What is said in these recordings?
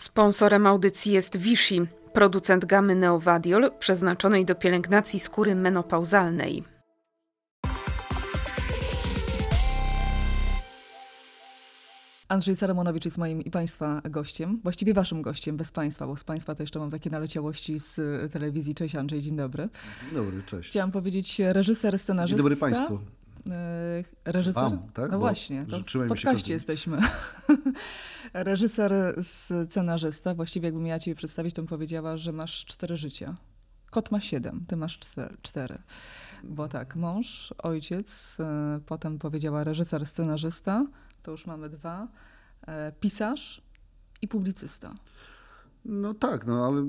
Sponsorem audycji jest Vichy, producent gamy Neovadiol przeznaczonej do pielęgnacji skóry menopauzalnej. Andrzej Saramonowicz jest moim i Państwa gościem, właściwie Waszym gościem, bez Państwa, bo z Państwa to jeszcze mam takie naleciałości z telewizji. Cześć Andrzej, dzień dobry. Dzień dobry, cześć. Chciałam powiedzieć reżyser, scenarzysta. Dzień dobry Państwu. E, reżyser? Wam, tak? No Bo właśnie, to w podcaście jesteśmy. reżyser, scenarzysta. Właściwie jakbym miała Ciebie przedstawić, to bym powiedziała, że masz cztery życia. Kot ma siedem, ty masz czte- cztery. Bo tak, mąż, ojciec, e, potem powiedziała reżyser, scenarzysta, to już mamy dwa, e, pisarz i publicysta. No tak, no ale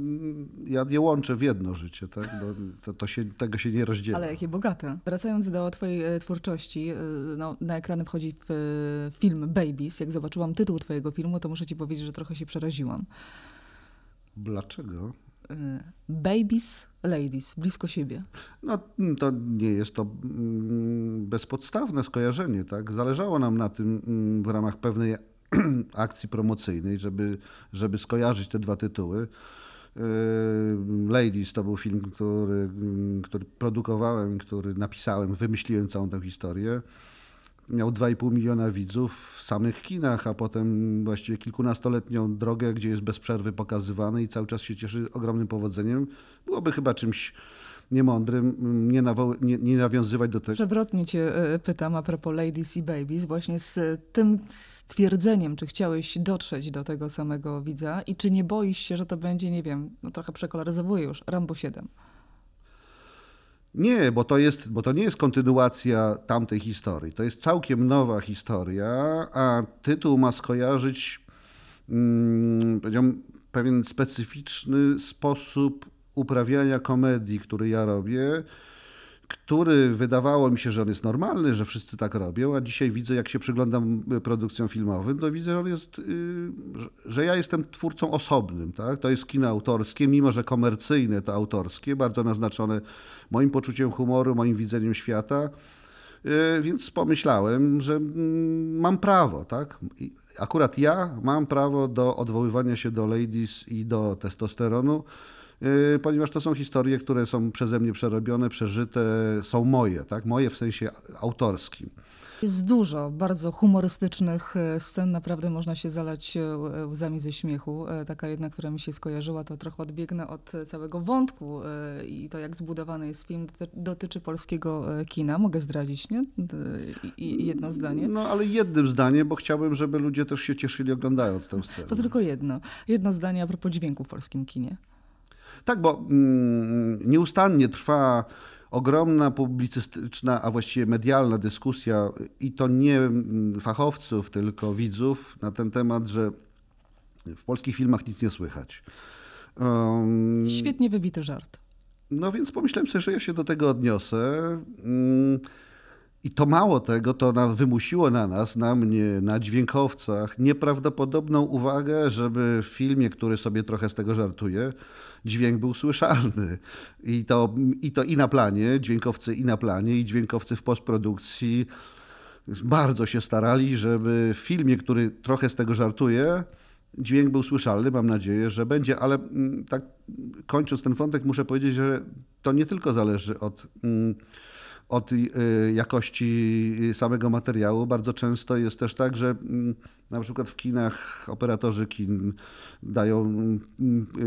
ja je łączę w jedno życie, tak? Bo to, to się, tego się nie rozdziela. Ale jakie bogate. Wracając do Twojej e, twórczości, e, no, na ekrany wchodzi w, e, film Babies. Jak zobaczyłam tytuł Twojego filmu, to muszę Ci powiedzieć, że trochę się przeraziłam. Dlaczego? Babies, ladies, blisko siebie. No mm, to nie jest to mm, bezpodstawne skojarzenie, tak? Zależało nam na tym mm, w ramach pewnej akcji promocyjnej, żeby, żeby skojarzyć te dwa tytuły. Yy, Ladies to był film, który, mm, który produkowałem, który napisałem, wymyśliłem całą tę historię. Miał 2,5 miliona widzów w samych kinach, a potem właściwie kilkunastoletnią drogę, gdzie jest bez przerwy pokazywany i cały czas się cieszy ogromnym powodzeniem. Byłoby chyba czymś niemądrym nie, nawo- nie, nie nawiązywać do tego. Przewrotnie Cię e, pytam a propos Ladies i Babies, właśnie z e, tym stwierdzeniem, czy chciałeś dotrzeć do tego samego widza i czy nie boisz się, że to będzie, nie wiem, no trochę przekolaryzowuję już, Rambo 7. Nie, bo to, jest, bo to nie jest kontynuacja tamtej historii. To jest całkiem nowa historia, a tytuł ma skojarzyć mm, pewien specyficzny sposób uprawiania komedii, który ja robię, który wydawało mi się, że on jest normalny, że wszyscy tak robią, a dzisiaj widzę, jak się przyglądam y, produkcjom filmowym, to widzę, że, on jest, y, że- ja jestem twórcą osobnym. Tak? To jest kino autorskie, mimo że komercyjne, to autorskie, bardzo naznaczone moim poczuciem humoru, moim widzeniem świata. Y, Więc pomyślałem, że mm, mam prawo, tak? Akurat ja mam prawo do odwoływania się do ladies i do testosteronu, ponieważ to są historie, które są przeze mnie przerobione, przeżyte, są moje, tak? Moje w sensie autorskim. Jest dużo bardzo humorystycznych e, scen, naprawdę można się zalać e, łzami ze śmiechu. Taka jedna, która mi się skojarzyła, to trochę odbiegnę od całego wątku i to jak zbudowany jest film, doty- dotyczy polskiego kina. Mogę zdradzić, nie? I jedno zdanie. No ale jednym zdaniem, bo chciałbym, żeby ludzie też się cieszyli oglądając tę scenę. To tylko jedno. Jedno zdanie a propos dźwięku w polskim kinie. Tak, bo mm, nieustannie trwa ogromna publicystyczna, a właściwie medialna dyskusja i to nie mm, fachowców, tylko widzów na ten temat, że w polskich filmach nic nie słychać. Um, Świetnie wybity żart. no więc pomyślałem sobie, że ja się do tego odniosę. Mm, I to mało tego, to wymusiło na nas, na mnie, na dźwiękowcach, nieprawdopodobną uwagę, żeby w filmie, który sobie trochę z tego żartuje, dźwięk był słyszalny. I to, I to i na planie, dźwiękowcy i na planie, i dźwiękowcy w postprodukcji bardzo się starali, żeby w filmie, który trochę z tego żartuje, dźwięk był słyszalny. Mam nadzieję, że będzie, ale mm, tak kończąc ten wątek, muszę powiedzieć, że to nie tylko zależy od, mm, od y, jakości samego materiału. Bardzo często jest też tak, że mm, na przykład w kinach operatorzy kin dają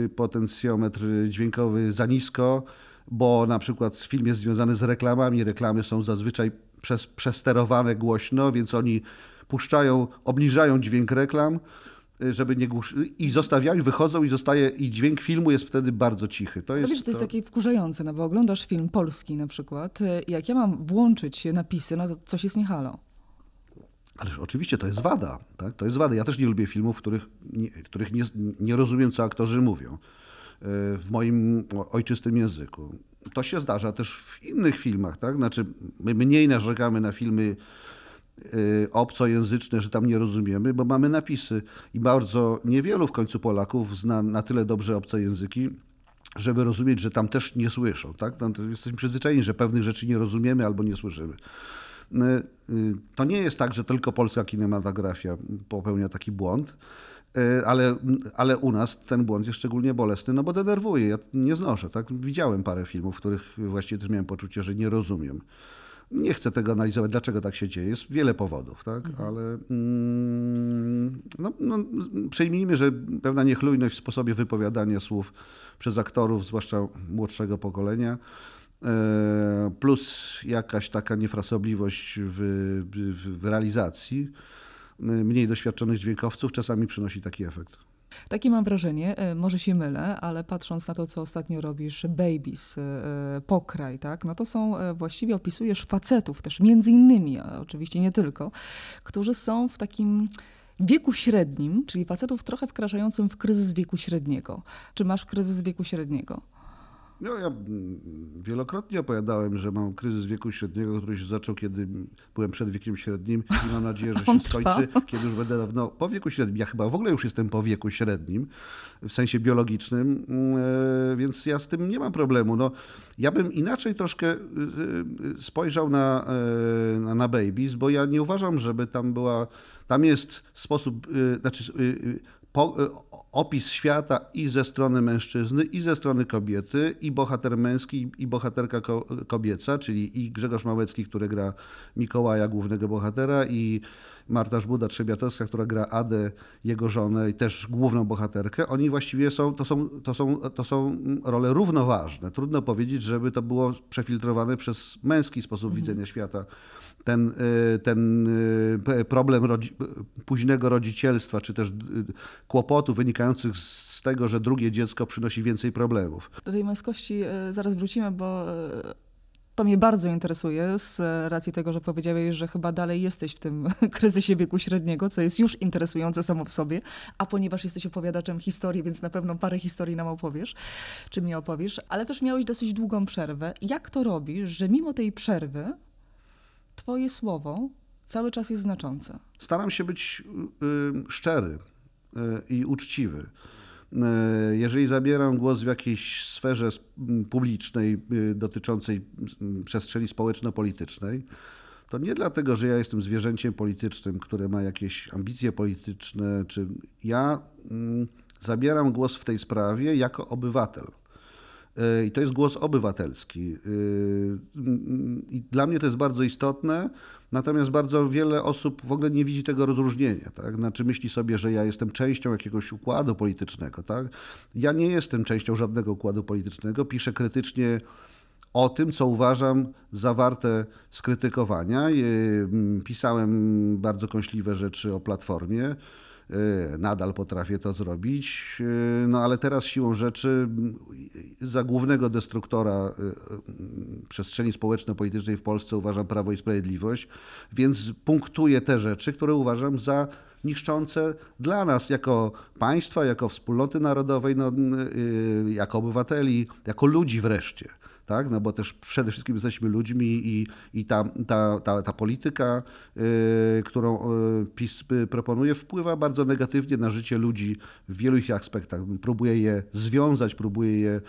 y, potencjometr dźwiękowy za nisko, bo na przykład film jest związany z reklamami. Reklamy są zazwyczaj przez, przesterowane głośno, więc oni puszczają, obniżają dźwięk reklam, y, żeby nie głusz... i zostawiają, wychodzą i zostaje, i dźwięk filmu jest wtedy bardzo cichy. To No jest, wiesz, to jest takie wkurzające, no bo oglądasz film polski na przykład, e, i jak ja mam włączyć napisy, no to coś jest nie halo. Ależ oczywiście to jest wada, tak? To jest wada. Ja też nie lubię filmów, w których nie, których nie, nie rozumiem, co aktorzy mówią y, w moim ojczystym języku. To się zdarza też w innych filmach, tak? Znaczy, my mniej narzekamy na filmy y, obcojęzyczne, że tam nie rozumiemy, bo mamy napisy i bardzo niewielu w końcu Polaków zna na tyle dobrze obce języki, żeby rozumieć, że tam też nie słyszą. Tak? Tam to jesteśmy przyzwyczajeni, że pewnych rzeczy nie rozumiemy albo nie słyszymy. Y, y, To nie jest tak, że tylko polska kinematografia popełnia taki błąd. Ale, ale u nas ten błąd jest szczególnie bolesny, no bo denerwuje. Ja nie znoszę, tak? Widziałem parę filmów, w których właściwie też miałem poczucie, że nie rozumiem. Nie chcę tego analizować, dlaczego tak się dzieje. Jest wiele powodów, tak? Mhm. ale mm, no, no, przejmijmy, że pewna niechlujność w sposobie wypowiadania słów przez aktorów, zwłaszcza młodszego pokolenia, e, plus jakaś taka niefrasobliwość w, w, w realizacji mniej doświadczonych dźwiękowców czasami przynosi taki efekt. Takie mam wrażenie, e, może się mylę, ale patrząc na to, co ostatnio robisz, Babies, e, e, Pokraj, tak, no to są, właściwie opisujesz facetów też, między innymi, a oczywiście nie tylko, którzy są w takim wieku średnim, czyli facetów trochę wkraczającym w kryzys wieku średniego. Czy masz kryzys wieku średniego? No, ja wielokrotnie opowiadałem, że mam kryzys wieku średniego, który się zaczął, kiedy byłem przed wiekiem średnim i mam nadzieję, że się skończy, kiedy już będę dawno po wieku średnim. Ja chyba w ogóle już jestem po wieku średnim, w sensie biologicznym, e, więc ja z tym nie mam problemu. No, ja bym inaczej troszkę e, e, spojrzał na, na Babies, bo ja nie uważam, żeby tam była, tam jest sposób, znaczy po, y, opis świata i ze strony mężczyzny, i ze strony kobiety, i bohater męski, i bohaterka kobieca, czyli i Grzegorz Małecki, który gra Mikołaja, głównego bohatera, i Marta Żbuda-Trzebiatowska, która gra Adę, jego żonę i też główną bohaterkę. Oni właściwie są, to są, to są, to są role równoważne. Trudno powiedzieć, żeby to było przefiltrowane przez męski sposób mhm. widzenia świata ten, y, ten y, problem rodzi późnego rodzicielstwa, czy też y, kłopotów wynikających z tego, że drugie dziecko przynosi więcej problemów. Do tej męskości zaraz wrócimy, bo to mnie bardzo interesuje z racji tego, że powiedziałeś, że chyba dalej jesteś w tym kryzysie wieku średniego, co jest już interesujące samo w sobie, a ponieważ jesteś opowiadaczem historii, więc na pewno parę historii nam opowiesz, czy mnie opowiesz, ale też miałeś dosyć długą przerwę. Jak to robisz, że mimo tej przerwy Twoje słowo cały czas jest znaczące. Staram się być y, szczery y, i uczciwy. Y, jeżeli zabieram głos w jakiejś sferze publicznej dotyczącej przestrzeni społeczno-politycznej, to nie dlatego, że ja jestem zwierzęciem politycznym, które ma jakieś ambicje polityczne, czy ja mm, zabieram głos w tej sprawie jako obywatel. I to jest głos obywatelski. I dla mnie to jest bardzo istotne, natomiast bardzo wiele osób w ogóle nie widzi tego rozróżnienia. Tak? Znaczy myśli sobie, że ja jestem częścią jakiegoś układu politycznego. Tak? Ja nie jestem częścią żadnego układu politycznego. Piszę krytycznie o tym, co uważam za warte skrytykowania. Pisałem bardzo kąśliwe rzeczy o Platformie. Y, nadal potrafię to zrobić, y, no ale teraz siłą rzeczy za głównego destruktora y, przestrzeni społeczno-politycznej w Polsce uważam Prawo i Sprawiedliwość, więc punktuję te rzeczy, które uważam za niszczące dla nas jako państwa, jako wspólnoty narodowej, no, jako obywateli, jako ludzi wreszcie tak? no bo też przede wszystkim jesteśmy ludźmi i, i ta, ta, ta, ta polityka, y, którą y, PiS y, proponuje, wpływa bardzo negatywnie na życie ludzi w wielu ich aspektach. Próbuje je związać, próbuje je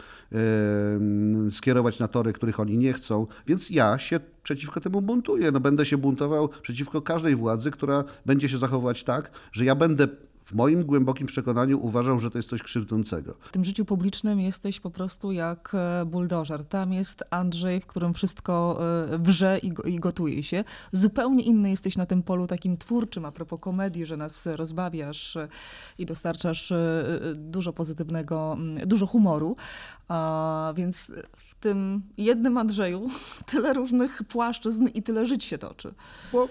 skierować na tory, których oni nie chcą, więc ja się przeciwko temu buntuję. No, będę się buntował przeciwko każdej władzy, która będzie się zachowywać tak, że ja będę w moim głębokim przekonaniu uważał, że to jest coś krzywdzącego. W tym życiu publicznym jesteś po prostu jak e, buldożer. Tam jest Andrzej, w którym wszystko e, wrze i gotuje się. Zupełnie inny jesteś na tym polu takim twórczym, a propos komedii, że nas rozbawiasz e, i dostarczasz dużo pozytywnego, dużo humoru. A więc w tym jednym Andrzeju tyle różnych płaszczyzn i tyle żyć się toczy. Bo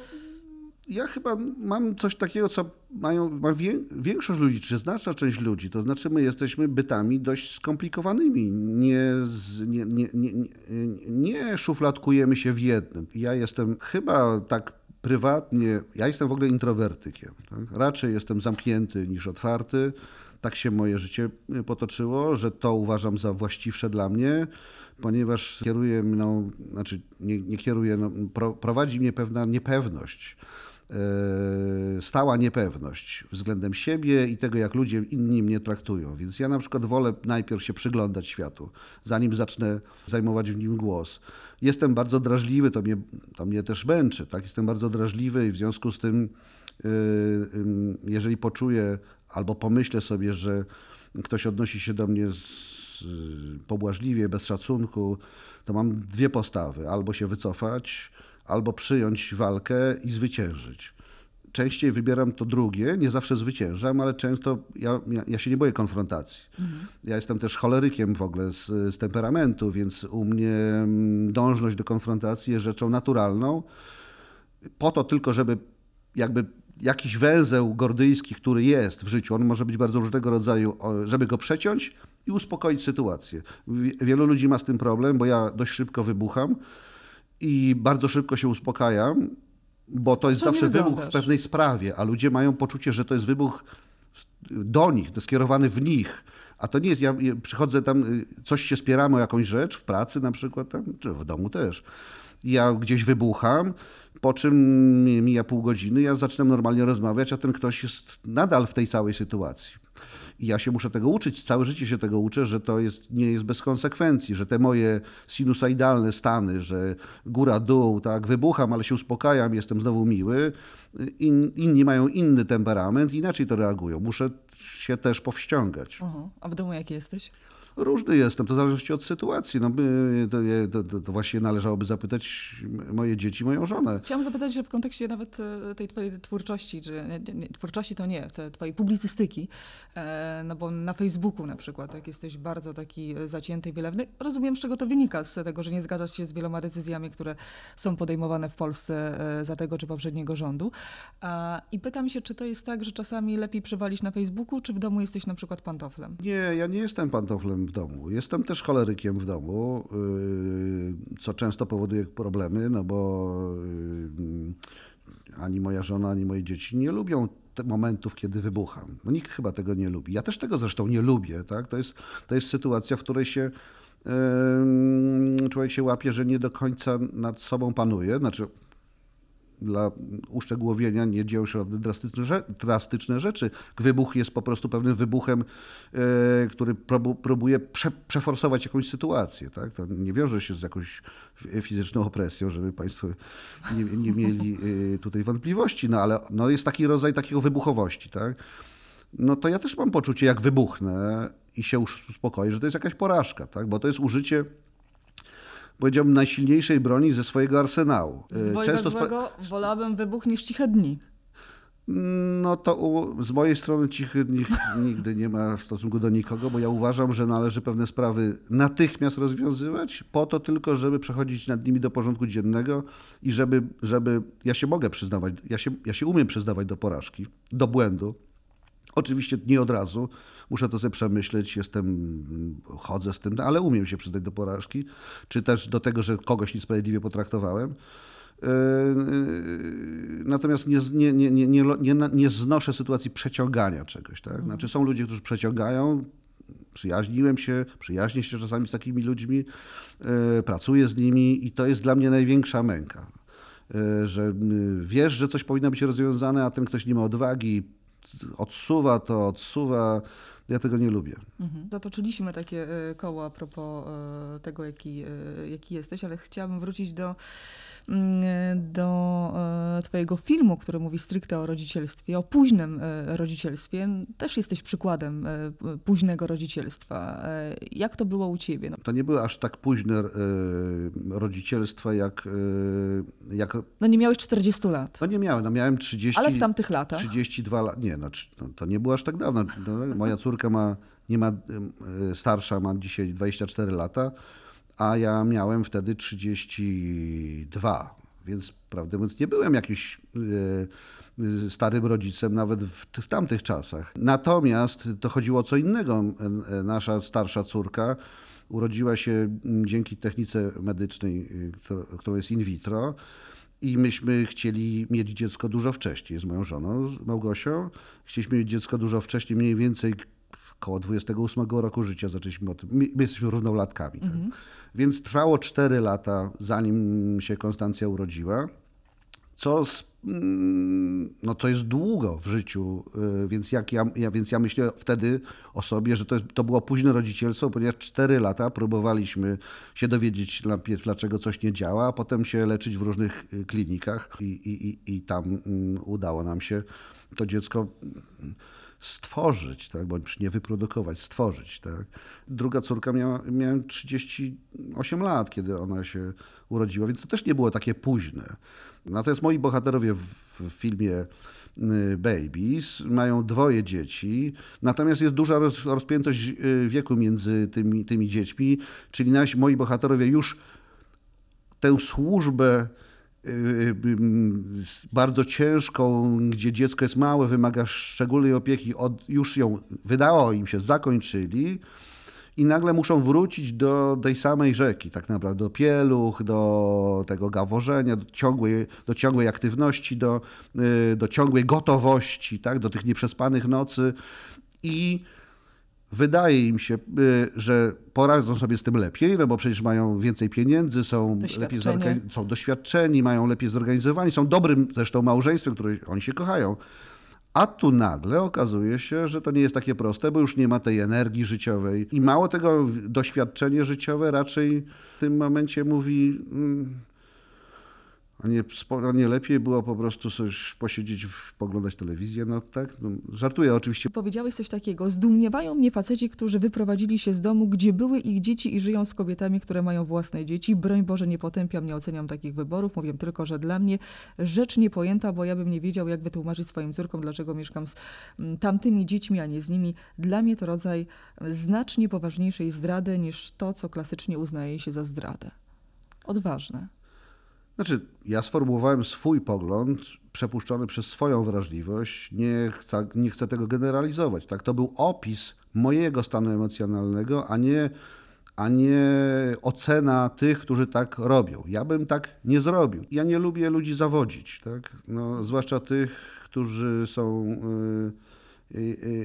ja chyba mam coś takiego, co mają ma większość ludzi, czy znaczna część ludzi. To znaczy, my jesteśmy bytami dość skomplikowanymi. Nie, nie, nie, nie, nie szufladkujemy się w jednym. Ja jestem chyba tak prywatnie, ja jestem w ogóle introwertykiem. Tak? Raczej jestem zamknięty niż otwarty. Tak się moje życie potoczyło, że to uważam za właściwsze dla mnie ponieważ kieruje mną, znaczy nie, nie kieruje, no, prowadzi mnie pewna niepewność. E, stała niepewność względem siebie i tego, jak ludzie inni mnie traktują. Więc ja na przykład wolę najpierw się przyglądać światu, zanim zacznę zajmować w nim głos. Jestem bardzo drażliwy, to mnie, to mnie też męczy. Tak? Jestem bardzo drażliwy i w związku z tym, e, jeżeli poczuję albo pomyślę sobie, że ktoś odnosi się do mnie z, pobłażliwie, bez szacunku, to mam dwie postawy: albo się wycofać, albo przyjąć walkę i zwyciężyć. Częściej wybieram to drugie, nie zawsze zwyciężam, ale często ja, ja, ja się nie boję konfrontacji. Mhm. Ja jestem też cholerykiem w ogóle z, z temperamentu, więc u mnie mm, dążność do konfrontacji jest rzeczą naturalną. Po to tylko, żeby jakby jakiś węzeł gordyjski, który jest w życiu, on może być bardzo różnego rodzaju, żeby go przeciąć i uspokoić sytuację. Wielu ludzi ma z tym problem, bo ja dość szybko wybucham i bardzo szybko się uspokajam, bo to jest Co zawsze wybuch w pewnej sprawie, a ludzie mają poczucie, że to jest wybuch do nich, to skierowany w nich. A to nie jest, ja przychodzę tam, y, coś się spieramy o jakąś rzecz, w pracy na przykład, tam, czy w domu też. Ja gdzieś wybucham, po czym mija pół godziny, ja zaczynam normalnie rozmawiać, a ten ktoś jest nadal w tej całej sytuacji. I ja się muszę tego uczyć, całe życie się tego uczę, że to jest, nie jest bez konsekwencji, że te moje sinusoidalne stany, że góra, dół, tak, wybucham, ale się uspokajam, jestem znowu miły, In, inni mają inny temperament, inaczej to reagują. Muszę się też powściągać. Uh -huh. A w domu jaki jesteś? Różny jestem, to zależy od sytuacji. No, to, to, to, właśnie należałoby zapytać moje dzieci, moją żonę. Chciałam zapytać, że w kontekście nawet e, tej twojej twórczości, czy nie, nie, twórczości to nie, twojej publicystyki, e, no bo na Facebooku na przykład, jak jesteś bardzo taki zacięty i wylewny, rozumiem z czego to wynika, z tego, że nie zgadzasz się z wieloma decyzjami, które są podejmowane w Polsce e, za tego czy poprzedniego rządu. I pytam się, czy to jest tak, że czasami lepiej przewalić na Facebooku, czy w domu jesteś na przykład pantoflem? Nie, ja nie jestem pantoflem w domu. Jestem też cholerykiem w domu, yy, co często powoduje problemy, no bo yy, ani moja żona, ani moje dzieci nie lubią momentów, kiedy wybucham. No nikt chyba tego nie lubi. Ja też tego zresztą nie lubię. Tak? To, jest, to jest sytuacja, w której się yy, człowiek się łapie, że nie do końca nad sobą panuje. Znaczy, dla uszczegółowienia nie dzieją się drastyczne, drastyczne rzeczy. Wybuch jest po prostu pewnym wybuchem, e, który próbuje prze, przeforsować jakąś sytuację. Tak? To nie wiąże się z jakąś fizyczną opresją, żeby Państwo nie, nie mieli e, tutaj wątpliwości, no ale no jest taki rodzaj takiego wybuchowości. Tak? No to ja też mam poczucie, jak wybuchnę i się uspokoję, że to jest jakaś porażka, tak? bo to jest użycie powiedziałbym, najsilniejszej broni ze swojego arsenału. Z dwojga Często złego wolałabym wybuch niż ciche dni. No to u, z mojej strony cichy dni nigdy nie ma w stosunku do nikogo, bo ja uważam, że należy pewne sprawy natychmiast rozwiązywać, po to tylko, żeby przechodzić nad nimi do porządku dziennego i żeby, żeby ja się mogę przyznawać, ja się, ja się umiem przyznawać do porażki, do błędu. Oczywiście nie od razu, muszę to sobie przemyśleć, jestem, chodzę z tym, ale umiem się przyznać do porażki, czy też do tego, że kogoś niesprawiedliwie potraktowałem. Yy, yy, natomiast nie, nie, nie, nie, nie, nie znoszę sytuacji przeciągania czegoś. Tak? Mhm. Znaczy są ludzie, którzy przeciągają, przyjaźniłem się, przyjaźnię się czasami z takimi ludźmi, yy, pracuję z nimi i to jest dla mnie największa męka. Że wiesz, że coś powinno być rozwiązane, a ten ktoś nie ma odwagi, odsuwa to, odsuwa. Ja tego nie lubię. Mhm. Zatoczyliśmy takie e, koło a propos e, tego, jaki, e, jaki jesteś, ale chciałabym wrócić do do e, Twojego filmu, który mówi stricte o rodzicielstwie, o późnym e, rodzicielstwie. Też jesteś przykładem e, późnego rodzicielstwa. Jak to było u Ciebie? To nie było aż tak późne rodzicielstwo, jak, jak... No nie miałeś 40 lat. No nie miałem, no miałem 30... Ale w tamtych latach? 32 lat, nie, no, no, to nie było aż tak dawno. No, moja córka ma, nie ma, starsza ma dzisiaj 24 lata, a ja miałem wtedy 32, więc prawdę mówiąc nie byłem jakiś e, e, starym rodzicem nawet w, w, tamtych czasach. Natomiast to chodziło o co innego. E, nasza starsza córka urodziła się dzięki technice medycznej, którą jest in vitro. I myśmy chcieli mieć dziecko dużo wcześniej z moją żoną, Małgosią. Chcieliśmy mieć dziecko dużo wcześniej, mniej więcej około 28 roku życia zaczęliśmy o tym. My, my jesteśmy równolatkami. Tak? Więc trwało 4 lata, zanim się Konstancja urodziła, co z, mm, no to jest długo w życiu, y, więc, jak ja, ja, więc ja myślę wtedy o sobie, że to, jest, to było późne rodzicielstwo, ponieważ 4 lata próbowaliśmy się dowiedzieć dlaczego coś nie działa, a potem się leczyć w różnych y, klinikach i, i, i, i tam mm, udało nam się to dziecko stworzyć, tak? bądź nie wyprodukować, stworzyć. Tak? Druga córka miała, miałem 38 lat, kiedy ona się urodziła, więc to też nie było takie późne. Natomiast moi bohaterowie w, filmie y, Babies mają dwoje dzieci, natomiast jest duża roz, rozpiętość y, wieku między tymi, tymi dziećmi, czyli nasi, moi bohaterowie już tę służbę bardzo ciężką, gdzie dziecko jest małe, wymaga szczególnej opieki, od, już ją wydało im się, zakończyli i nagle muszą wrócić do tej samej rzeki, tak naprawdę, do pieluch, do tego gaworzenia, do ciągłej, do ciągłej aktywności, do, y, do ciągłej gotowości, tak, do tych nieprzespanych nocy. I wydaje im się, y, że poradzą sobie z tym lepiej, no bo przecież mają więcej pieniędzy, są lepiej są doświadczeni, mają lepiej zorganizowani, są dobrym zresztą małżeństwem, które oni się kochają. A tu nagle okazuje się, że to nie jest takie proste, bo już nie ma tej energii życiowej. I mało tego, doświadczenie życiowe raczej w tym momencie mówi. Mm, a nie, a nie lepiej było po prostu coś posiedzieć, poglądać telewizję, no tak? No, żartuję oczywiście. Powiedziałeś coś takiego, zdumiewają mnie faceci, którzy wyprowadzili się z domu, gdzie były ich dzieci i żyją z kobietami, które mają własne dzieci. Broń Boże, nie potępiam, nie oceniam takich wyborów, mówię tylko, że dla mnie rzecz niepojęta, bo ja bym nie wiedział, jak wytłumaczyć swoim córkom, dlaczego mieszkam z mm, tamtymi dziećmi, a nie z nimi. Dla mnie to rodzaj znacznie poważniejszej zdrady niż to, co klasycznie uznaje się za zdradę. Odważne. Znaczy, ja sformułowałem swój pogląd, przepuszczony przez swoją wrażliwość. Nie chcę, nie chcę tego generalizować. Tak? To był opis mojego stanu emocjonalnego, a nie, a nie ocena tych, którzy tak robią. Ja bym tak nie zrobił. Ja nie lubię ludzi zawodzić, tak? no, zwłaszcza tych, którzy są. Yy,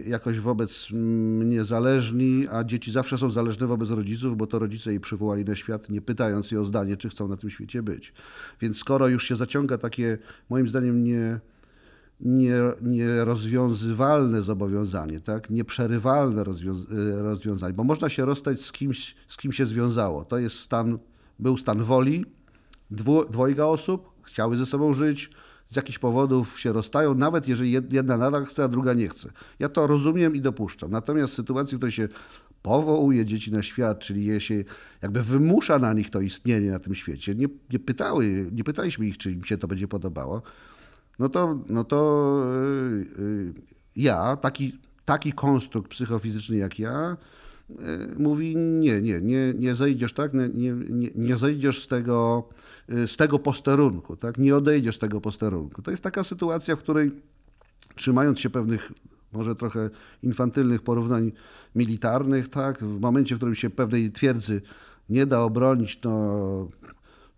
jakoś wobec mnie zależni, a dzieci zawsze są zależne wobec rodziców, bo to rodzice jej przywołali na świat, nie pytając je o zdanie, czy chcą na tym świecie być. Więc skoro już się zaciąga takie, moim zdaniem, nie, nie, nierozwiązywalne zobowiązanie, tak? nieprzerywalne rozwiąz rozwiązanie, bo można się rozstać z kimś, z kim się związało. To jest stan, był stan woli, dwu, dwojga osób, chciały ze sobą żyć, z jakichś powodów się rozstają, nawet jeżeli jedna nadal chce, a druga nie chce. Ja to rozumiem i dopuszczam. Natomiast w sytuacji, w której się powołuje dzieci na świat, czyli je się jakby wymusza na nich to istnienie na tym świecie, nie, nie pytały, nie pytaliśmy ich, czy im się to będzie podobało, no to, no to yy, ja, taki, taki konstrukt psychofizyczny jak ja, yy, mówi nie, nie, nie, nie zejdziesz tak, nie, nie, nie zejdziesz z tego Y, z tego posterunku, tak? nie odejdziesz z tego posterunku. To jest taka sytuacja, w której trzymając się pewnych może trochę infantylnych porównań militarnych, tak? w momencie, w którym się pewnej twierdzy nie da obronić, to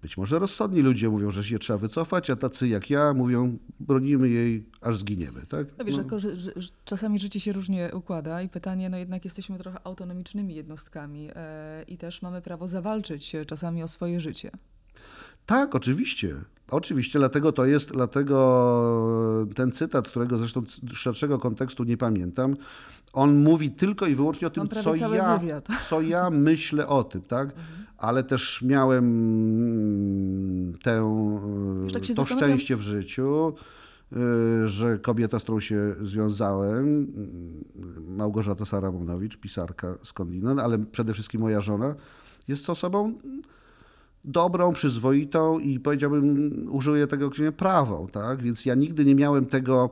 być może rozsądni ludzie mówią, że się trzeba wycofać, a tacy jak ja mówią, bronimy jej, aż zginiemy. Tak? No wiesz, no. Że, że, że, czasami życie się różnie układa i pytanie, no jednak jesteśmy trochę autonomicznymi jednostkami e, i też mamy prawo zawalczyć czasami o swoje życie. Tak, oczywiście. Oczywiście, dlatego to jest, dlatego ten cytat, którego zresztą szerszego kontekstu nie pamiętam, on mówi tylko i wyłącznie o tym, co ja, co ja myślę o tym, tak? Mhm. Ale też miałem tę, tak to szczęście w życiu, y, że kobieta, z którą się związałem, Małgorzata Saramonowicz, pisarka skądinąd, ale przede wszystkim moja żona, jest osobą dobrą, przyzwoitą i powiedziałbym, użyję tego określenia prawą, tak? Więc ja nigdy nie miałem tego,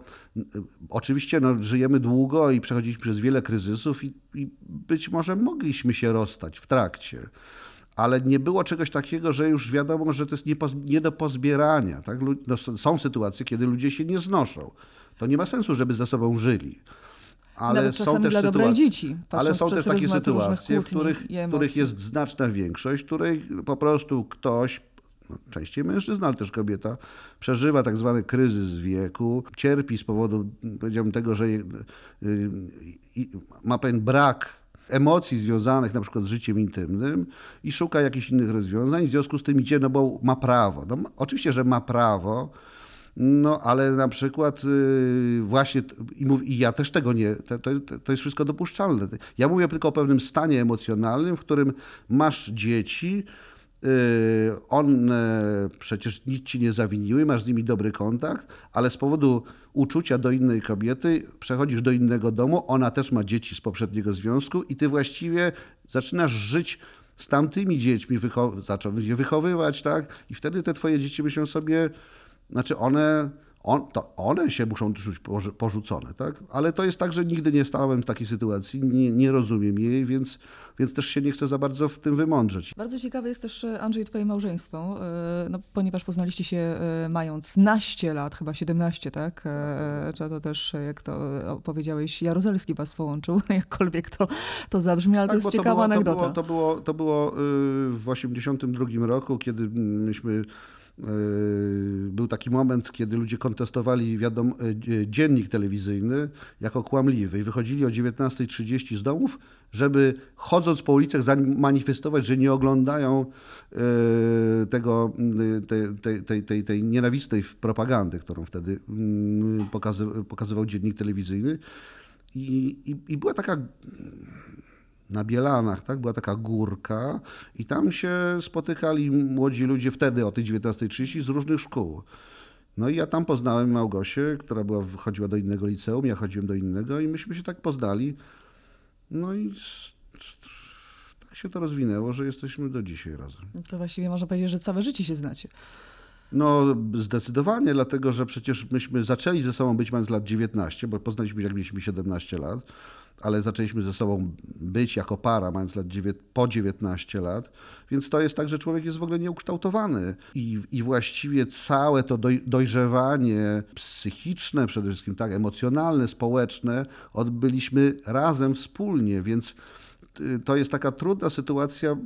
oczywiście no, żyjemy długo i przechodziliśmy przez wiele kryzysów i, i być może mogliśmy się rozstać w trakcie, ale nie było czegoś takiego, że już wiadomo, że to jest nie, nie do pozbierania, tak? No, są sytuacje, kiedy ludzie się nie znoszą. To nie ma sensu, żeby ze sobą żyli ale są też sytuacje, ale są też takie sytuacje, w których, których jest znaczna większość, w której po prostu ktoś, no, częściej mężczyzna, ale też kobieta, przeżywa tak zwany kryzys wieku, cierpi z powodu, powiedziałbym, tego, że y, ma pewien brak emocji związanych na przykład z życiem intymnym i szuka jakichś innych rozwiązań, w związku z tym idzie, no bo ma prawo. No, oczywiście, że ma prawo, no, ale na przykład y, właśnie, i, mów, i ja też tego nie, to, to, to, jest wszystko dopuszczalne. Ja mówię tylko o pewnym stanie emocjonalnym, w którym masz dzieci one przecież nic ci nie zawiniły, masz z nimi dobry kontakt, ale z powodu uczucia do innej kobiety przechodzisz do innego domu, ona też ma dzieci z poprzedniego związku i ty właściwie zaczynasz żyć z tamtymi dziećmi, wychow- zacząć je wychowywać, tak? I wtedy te twoje dzieci myślą sobie, znaczy one on, to one się muszą czuć porzucone, tak? Ale to jest tak, że nigdy nie stałem w takiej sytuacji, nie, nie rozumiem jej, więc, więc też się nie chcę za bardzo w tym wymądrzeć. Bardzo ciekawe jest też, e, Andrzej, twoje małżeństwo, e, no, ponieważ poznaliście się e, mając naście lat, chyba 17, tak? Czy to też, jak to powiedziałeś, Jaruzelski was połączył, jakkolwiek to, to zabrzmi, ale tak, to jest ciekawa było, anegdota. To było, to było, to było w 82 roku, kiedy myśmy był taki moment, kiedy ludzie kontestowali wiadom, yy, dziennik telewizyjny jako kłamliwy i wychodzili o 19.30 z domów, żeby chodząc po ulicach zamanifestować, że nie oglądają yy, tego, tej, tej, tej, tej nienawistnej propagandy, którą wtedy pokazywał dziennik telewizyjny. I, i, i była taka na Bielanach, tak? Była taka górka i tam się spotykali młodzi ludzie wtedy o tej 19.30 z różnych szkół. No i ja tam poznałem Małgosię, która była, chodziła do innego liceum, ja chodziłem do innego i myśmy się tak poznali. No i tak się to rozwinęło, że jesteśmy do dzisiaj razem. To właściwie można powiedzieć, że całe życie się znacie. No zdecydowanie, dlatego że przecież myśmy zaczęli ze sobą być mając lat 19, bo poznaliśmy jak mieliśmy 17 lat ale zaczęliśmy ze sobą być jako para, mając lat po 19 lat, więc to jest tak, że człowiek jest w ogóle nieukształtowany i, i właściwie całe to doj, dojrzewanie psychiczne, przede wszystkim tak, emocjonalne, społeczne odbyliśmy razem, wspólnie, więc y, to jest taka trudna sytuacja,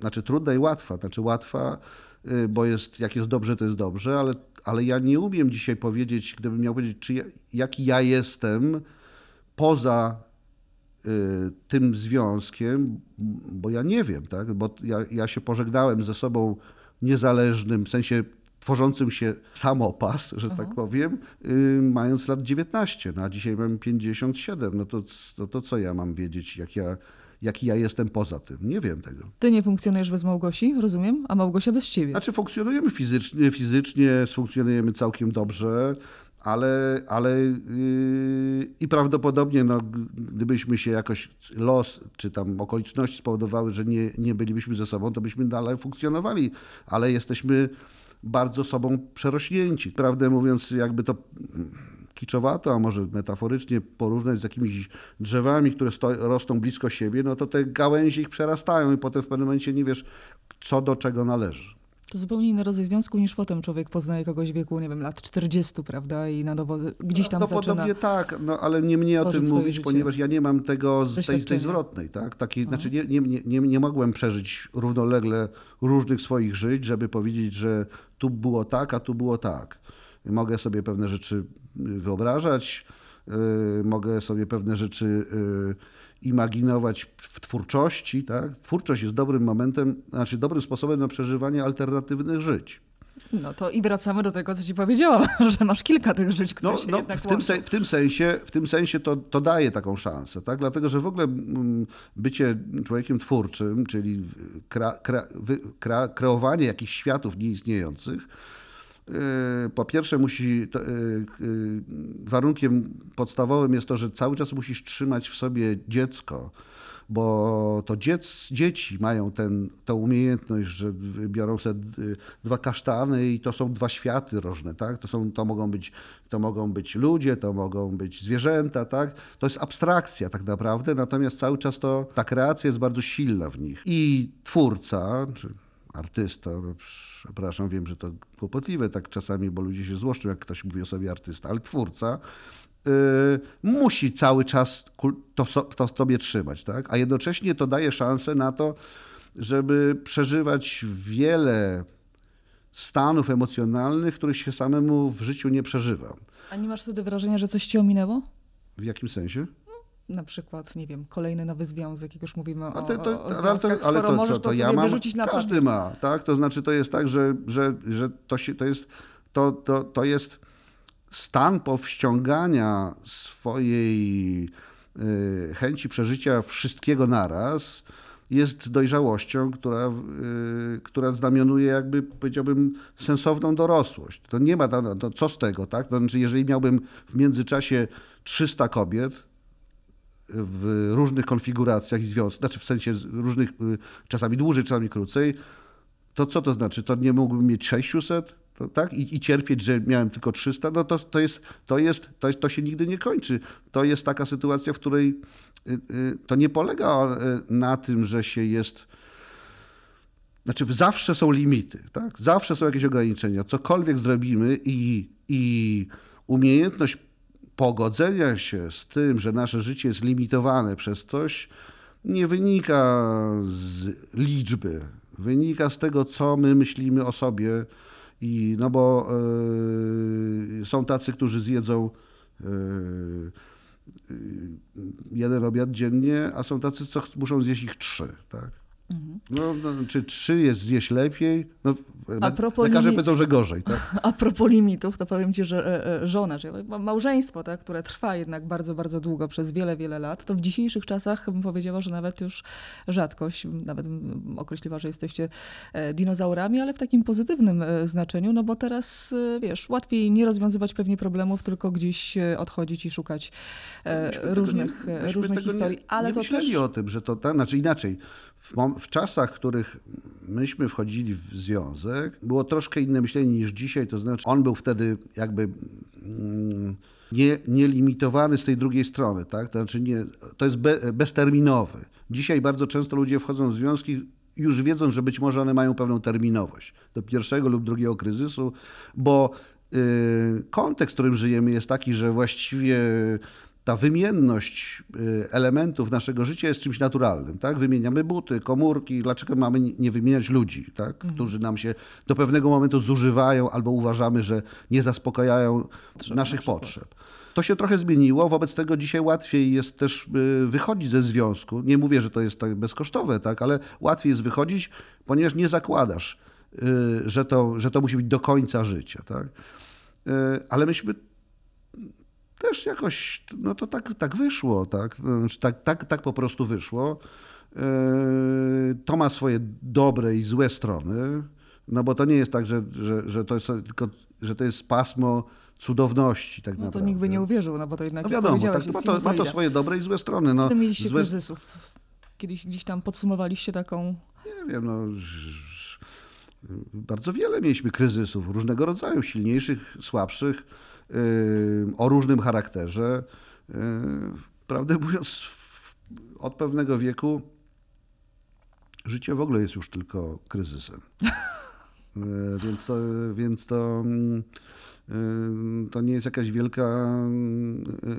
znaczy trudna i łatwa, znaczy łatwa, y, bo jest, jak jest dobrze, to jest dobrze, ale, ale ja nie umiem dzisiaj powiedzieć, gdybym miał powiedzieć, czy ja, jaki ja jestem poza tym związkiem, bo ja nie wiem, tak? bo ja, ja się pożegnałem ze sobą niezależnym, w sensie tworzącym się samopas, że tak powiem, y, mając lat 19, no a dzisiaj mam 57, no to, to, to co ja mam wiedzieć, jak ja, jaki ja jestem poza tym? Nie wiem tego. Ty nie funkcjonujesz bez Małgosi, rozumiem, a Małgosia bez ciebie. Znaczy funkcjonujemy fizycznie, fizycznie funkcjonujemy całkiem dobrze, ale, ale yy, i prawdopodobnie, no, gdybyśmy się jakoś los czy tam okoliczności spowodowały, że nie, nie bylibyśmy ze sobą, to byśmy dalej funkcjonowali, ale jesteśmy bardzo sobą przerośnięci. Prawdę mówiąc, jakby to kiczowato, a może metaforycznie porównać z jakimiś drzewami, które rosną blisko siebie, no to te gałęzie ich przerastają i potem w pewnym momencie nie wiesz, co do czego należy. To zupełnie inny rodzaj związku niż potem człowiek poznaje kogoś w wieku, nie wiem, lat 40, prawda? I na nowo gdzieś tam no, no zaczyna... podobnie tak, no ale nie mnie o tym mówić, życie. ponieważ ja nie mam tego z tej, tej zwrotnej, tak? Takiej, znaczy nie, nie, nie, nie mogłem przeżyć równolegle różnych swoich żyć, żeby powiedzieć, że tu było tak, a tu było tak. Mogę sobie pewne rzeczy wyobrażać, yy, mogę sobie pewne rzeczy yy, imaginować w twórczości. Tak? Twórczość jest dobrym momentem, znaczy dobrym sposobem na przeżywanie alternatywnych żyć. No to i wracamy do tego, co ci powiedziałam, że masz kilka tych żyć, które no, się no, jednak w tym, se, w tym sensie, w tym sensie to, to daje taką szansę, tak? dlatego że w ogóle mm, bycie człowiekiem twórczym, czyli kre, kre, kreowanie jakichś światów nieistniejących, po pierwsze musi, y, y, warunkiem podstawowym jest to, że cały czas musisz trzymać w sobie dziecko, bo to dziec, dzieci mają ten, tę umiejętność, że biorą sobie dwa kasztany i to są dwa światy różne, tak? To, są, to, mogą być, to mogą być ludzie, to mogą być zwierzęta, tak? To jest abstrakcja tak naprawdę, natomiast cały czas to, ta kreacja jest bardzo silna w nich. I twórca, czy artysta, no, przepraszam, wiem, że to kłopotliwe tak czasami, bo ludzie się złoszczą, jak ktoś mówi o sobie artysta, ale twórca yy, musi cały czas to, to sobie trzymać, tak? a jednocześnie to daje szansę na to, żeby przeżywać wiele stanów emocjonalnych, których się samemu w życiu nie przeżywa. A nie masz wtedy wrażenia, że coś ci ominęło? W jakim sensie? Na przykład, nie wiem, kolejny nowy związek, jak już mówimy o, te, to, o związkach, ale to, możesz to, to, to ja mam, na każdy ma, tak? To znaczy to jest tak, że, że, że to, się, to, jest, to, to, to jest stan powściągania swojej y, chęci przeżycia wszystkiego naraz, jest dojrzałością, która, y, która znamionuje jakby, powiedziałbym, sensowną dorosłość. To nie ma, no, to co z tego, tak? To znaczy, jeżeli miałbym w międzyczasie 300 kobiet w różnych konfiguracjach i związkach, znaczy w sensie różnych, y, czasami dłużej, czasami krócej, to co to znaczy? To nie mógłbym mieć 600? To, tak? I, I, cierpieć, że miałem tylko 300, no to, to, jest, to, jest, to, jest, to się nigdy nie kończy. To jest taka sytuacja, w której y, y, to nie polega y, na tym, że się jest. Znaczy, zawsze są limity, tak? zawsze są jakieś ograniczenia. Cokolwiek zrobimy i, i umiejętność pogodzenia się z tym, że nasze życie jest limitowane przez coś, nie wynika z liczby, wynika z tego, co my myślimy o sobie i no bo y, są tacy, którzy zjedzą y, jeden obiad dziennie, a są tacy, co muszą zjeść ich trzy, tak? Mhm. No, no, czy trzy jest zjeść lepiej? No, a propos lekarze limit... powiedzą, że gorzej. Tak? A propos limitów, to powiem ci, że e, e, żona, czyli małżeństwo, tak, które trwa jednak bardzo, bardzo długo, przez wiele, wiele lat, to w dzisiejszych czasach bym powiedziała, że nawet już rzadkość, nawet określiła, że jesteście e, dinozaurami, ale w takim pozytywnym znaczeniu, no bo teraz, wiesz, łatwiej nie rozwiązywać pewnie problemów, tylko gdzieś odchodzić i szukać różnych, nie, różnych historii. Nie, ale nie to myśleli też... o tym, że to tak, znaczy inaczej, w, czasach, w których myśmy wchodzili w związek, było troszkę inne myślenie niż dzisiaj, to znaczy on był wtedy jakby mm, nie, nielimitowany z tej drugiej strony, tak? To znaczy nie, to jest be, bezterminowy. Dzisiaj bardzo często ludzie wchodzą w związki już wiedząc, że być może one mają pewną terminowość do pierwszego lub drugiego kryzysu, bo y, kontekst, w którym żyjemy jest taki, że właściwie ta wymienność y, elementów naszego życia jest czymś naturalnym. Tak? Wymieniamy buty, komórki, dlaczego mamy nie wymieniać ludzi, tak? Mhm. którzy nam się do pewnego momentu zużywają albo uważamy, że nie zaspokajają Trzeba naszych potrzeb. To się trochę zmieniło, wobec tego dzisiaj łatwiej jest też y, wychodzić ze związku. Nie mówię, że to jest tak bezkosztowe, tak? ale łatwiej jest wychodzić, ponieważ nie zakładasz, y, że to, że to musi być do końca życia. Tak? Ale myśmy też jakoś, no to tak, tak wyszło, tak? Znaczy, tak, tak, tak po prostu wyszło. E, to ma swoje dobre i złe strony, no bo to nie jest tak, że, że, że to jest tylko, że to jest pasmo cudowności tak no naprawdę. to nikt by nie uwierzył, no bo to jednak, no wiadomo, tak, ma, to, ma to swoje dobre i złe strony. No, mieliście złe... kryzysów? Kiedyś gdzieś tam podsumowaliście taką... Nie wiem, no bardzo wiele mieliśmy kryzysów, różnego rodzaju, silniejszych, słabszych o różnym charakterze. Prawdę mówiąc, od pewnego wieku życie w ogóle jest już tylko kryzysem. Więc to, więc to mm, to nie jest jakaś wielka,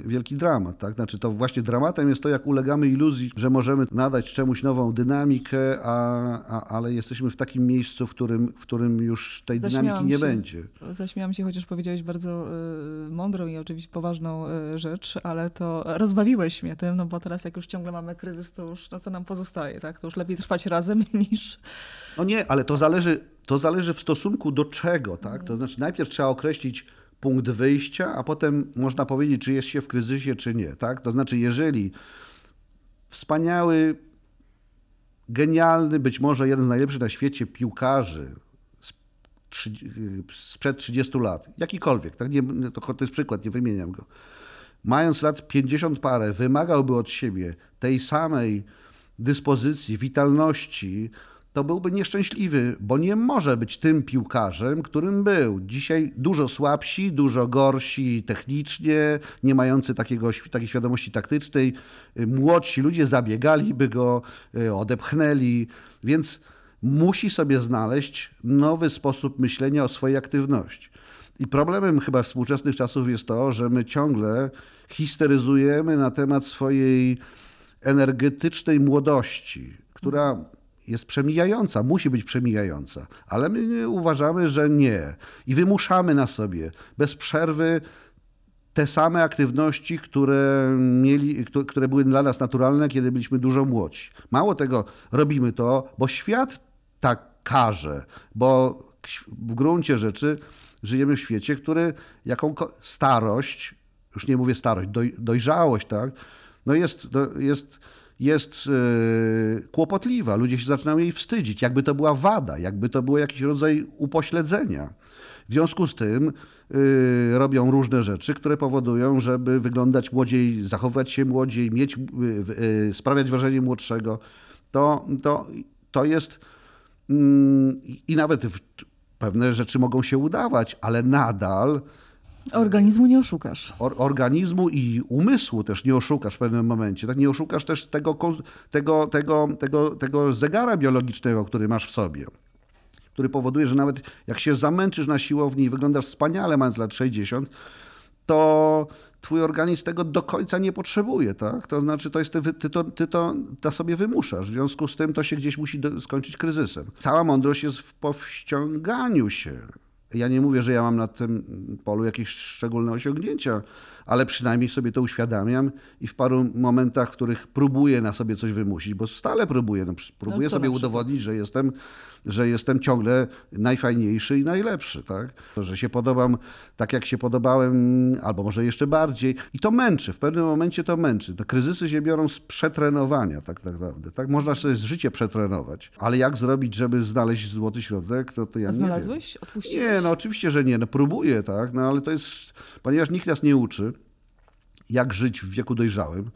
wielki dramat. Tak? Znaczy to właśnie dramatem jest to, jak ulegamy iluzji, że możemy nadać czemuś nową dynamikę, a, a, ale jesteśmy w takim miejscu, w którym, w którym już tej Zaśmiałam dynamiki nie się. będzie. Zaśmiałam się, chociaż powiedziałeś bardzo y, mądrą i oczywiście poważną y, rzecz, ale to rozbawiłeś mnie tym, no bo teraz jak już ciągle mamy kryzys, to już no co nam pozostaje, tak? To już lepiej trwać razem niż... No nie, ale to zależy to zależy w stosunku do czego, tak? To znaczy najpierw trzeba określić punkt wyjścia, a potem można powiedzieć, czy jest się w kryzysie, czy nie, tak? To znaczy, jeżeli wspaniały, genialny, być może jeden z najlepszych na świecie piłkarzy sprzed 30 lat, jakikolwiek, tak? Nie, to, jest przykład, nie wymieniam go, mając lat 50 parę, wymagałby od siebie tej samej dyspozycji, witalności, to byłby nieszczęśliwy, bo nie może być tym piłkarzem, którym był. Dzisiaj dużo słabsi, dużo gorsi technicznie, nie mający takiego, takiej świadomości taktycznej. Młodsi ludzie zabiegaliby go, y, odepchnęli, więc musi sobie znaleźć nowy sposób myślenia o swojej aktywności. I problemem chyba współczesnych czasów jest to, że my ciągle histeryzujemy na temat swojej energetycznej młodości, która jest przemijająca, musi być przemijająca, ale my uważamy, że nie. I wymuszamy na sobie bez przerwy te same aktywności, które, mieli, które były dla nas naturalne, kiedy byliśmy dużo młodsi. Mało tego, robimy to, bo świat tak każe, bo w gruncie rzeczy żyjemy w świecie, który jaką starość, już nie mówię starość, doj, dojrzałość, tak, no jest, jest jest yy, kłopotliwa, ludzie się zaczynają jej wstydzić, jakby to była wada, jakby to było jakiś rodzaj upośledzenia. W związku z tym yy, robią różne rzeczy, które powodują, żeby wyglądać młodziej, zachowywać się młodziej, mieć, yy, sprawiać wrażenie młodszego. To, to, to jest mm, i nawet pewne rzeczy mogą się udawać, ale nadal Organizmu nie oszukasz. Or, organizmu i umysłu też nie oszukasz w pewnym momencie. Tak? Nie oszukasz też tego, tego, tego, tego, tego zegara biologicznego, który masz w sobie. Który powoduje, że nawet jak się zamęczysz na siłowni i wyglądasz wspaniale, mając lat 60, to twój organizm tego do końca nie potrzebuje, tak? To znaczy, to jest ty, ty, to, ty to, to sobie wymuszasz. W związku z tym to się gdzieś musi do, skończyć kryzysem. Cała mądrość jest w powściąganiu się ja nie mówię, że ja mam na tym polu jakieś szczególne osiągnięcia, ale przynajmniej sobie to uświadamiam i w paru momentach, w których próbuję na sobie coś wymusić, bo stale próbuję, no, próbuję no sobie udowodnić, że jestem że jestem ciągle najfajniejszy i najlepszy, tak? Że się podobam tak, jak się podobałem, albo może jeszcze bardziej. I to męczy, w pewnym momencie to męczy. Te kryzysy się biorą z przetrenowania tak naprawdę, tak? Można sobie z życie przetrenować, ale jak zrobić, żeby znaleźć złoty środek, to, to ja Znalazłeś? nie wiem. Odpuściłeś? Nie, no oczywiście, że nie. No próbuję, tak? No ale to jest, ponieważ nikt nas nie uczy, jak żyć w wieku dojrzałym,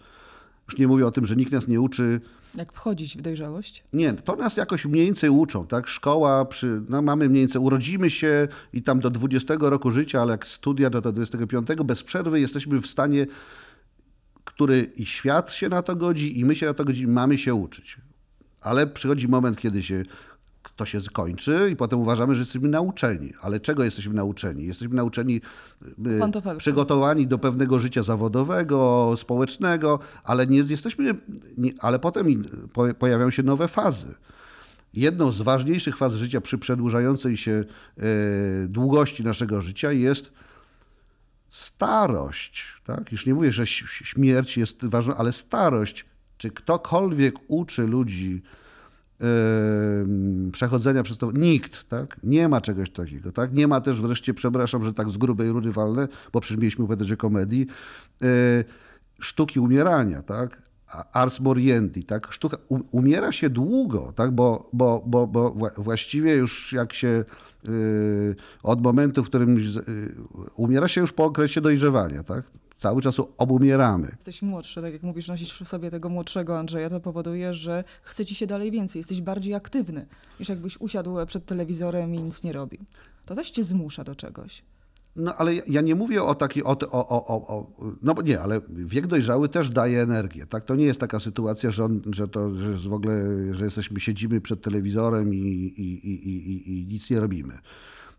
już nie mówię o tym, że nikt nas nie uczy. Jak wchodzić w dojrzałość? Nie, to nas jakoś mniej więcej uczą, tak? Szkoła, przy, no mamy mniej więcej, urodzimy się i tam do 20 roku życia, ale jak studia do, do 25, bez przerwy jesteśmy w stanie, który i świat się na to godzi, i my się na to godzimy, mamy się uczyć. Ale przychodzi moment, kiedy się to się skończy i potem uważamy, że jesteśmy nauczeni. Ale czego jesteśmy nauczeni? Jesteśmy nauczeni, y, przygotowani do pewnego życia zawodowego, społecznego, ale nie jesteśmy, nie, ale potem pojawiają się nowe fazy. Jedną z ważniejszych faz życia przy przedłużającej się y, długości naszego życia jest starość. Tak? Już nie mówię, że śmierć jest ważna, ale starość. Czy ktokolwiek uczy ludzi, przechodzenia przez to. Nikt, tak? Nie ma czegoś takiego, tak? Nie ma też wreszcie, przepraszam, że tak z grubej rury walne, bo przecież mieliśmy powiedzieć komedii, e, sztuki umierania, tak? Ars moriendi, tak? Sztuka, umiera się długo, tak? Bo, bo, bo, bo właściwie już jak się y, od momentu, w którym y, umiera się już po okresie dojrzewania, tak? Cały czas obumieramy. Jesteś młodszy, tak jak mówisz, nosisz w sobie tego młodszego Andrzeja, to powoduje, że chce ci się dalej więcej, jesteś bardziej aktywny, niż jakbyś usiadł przed telewizorem i nic nie robił. To też cię zmusza do czegoś. No ale ja nie mówię o takiej, o, o, o, o, no nie, ale wiek dojrzały też daje energię, tak? To nie jest taka sytuacja, że, on, że to, że w ogóle, że jesteśmy, siedzimy przed telewizorem i, i, i, i, i nic nie robimy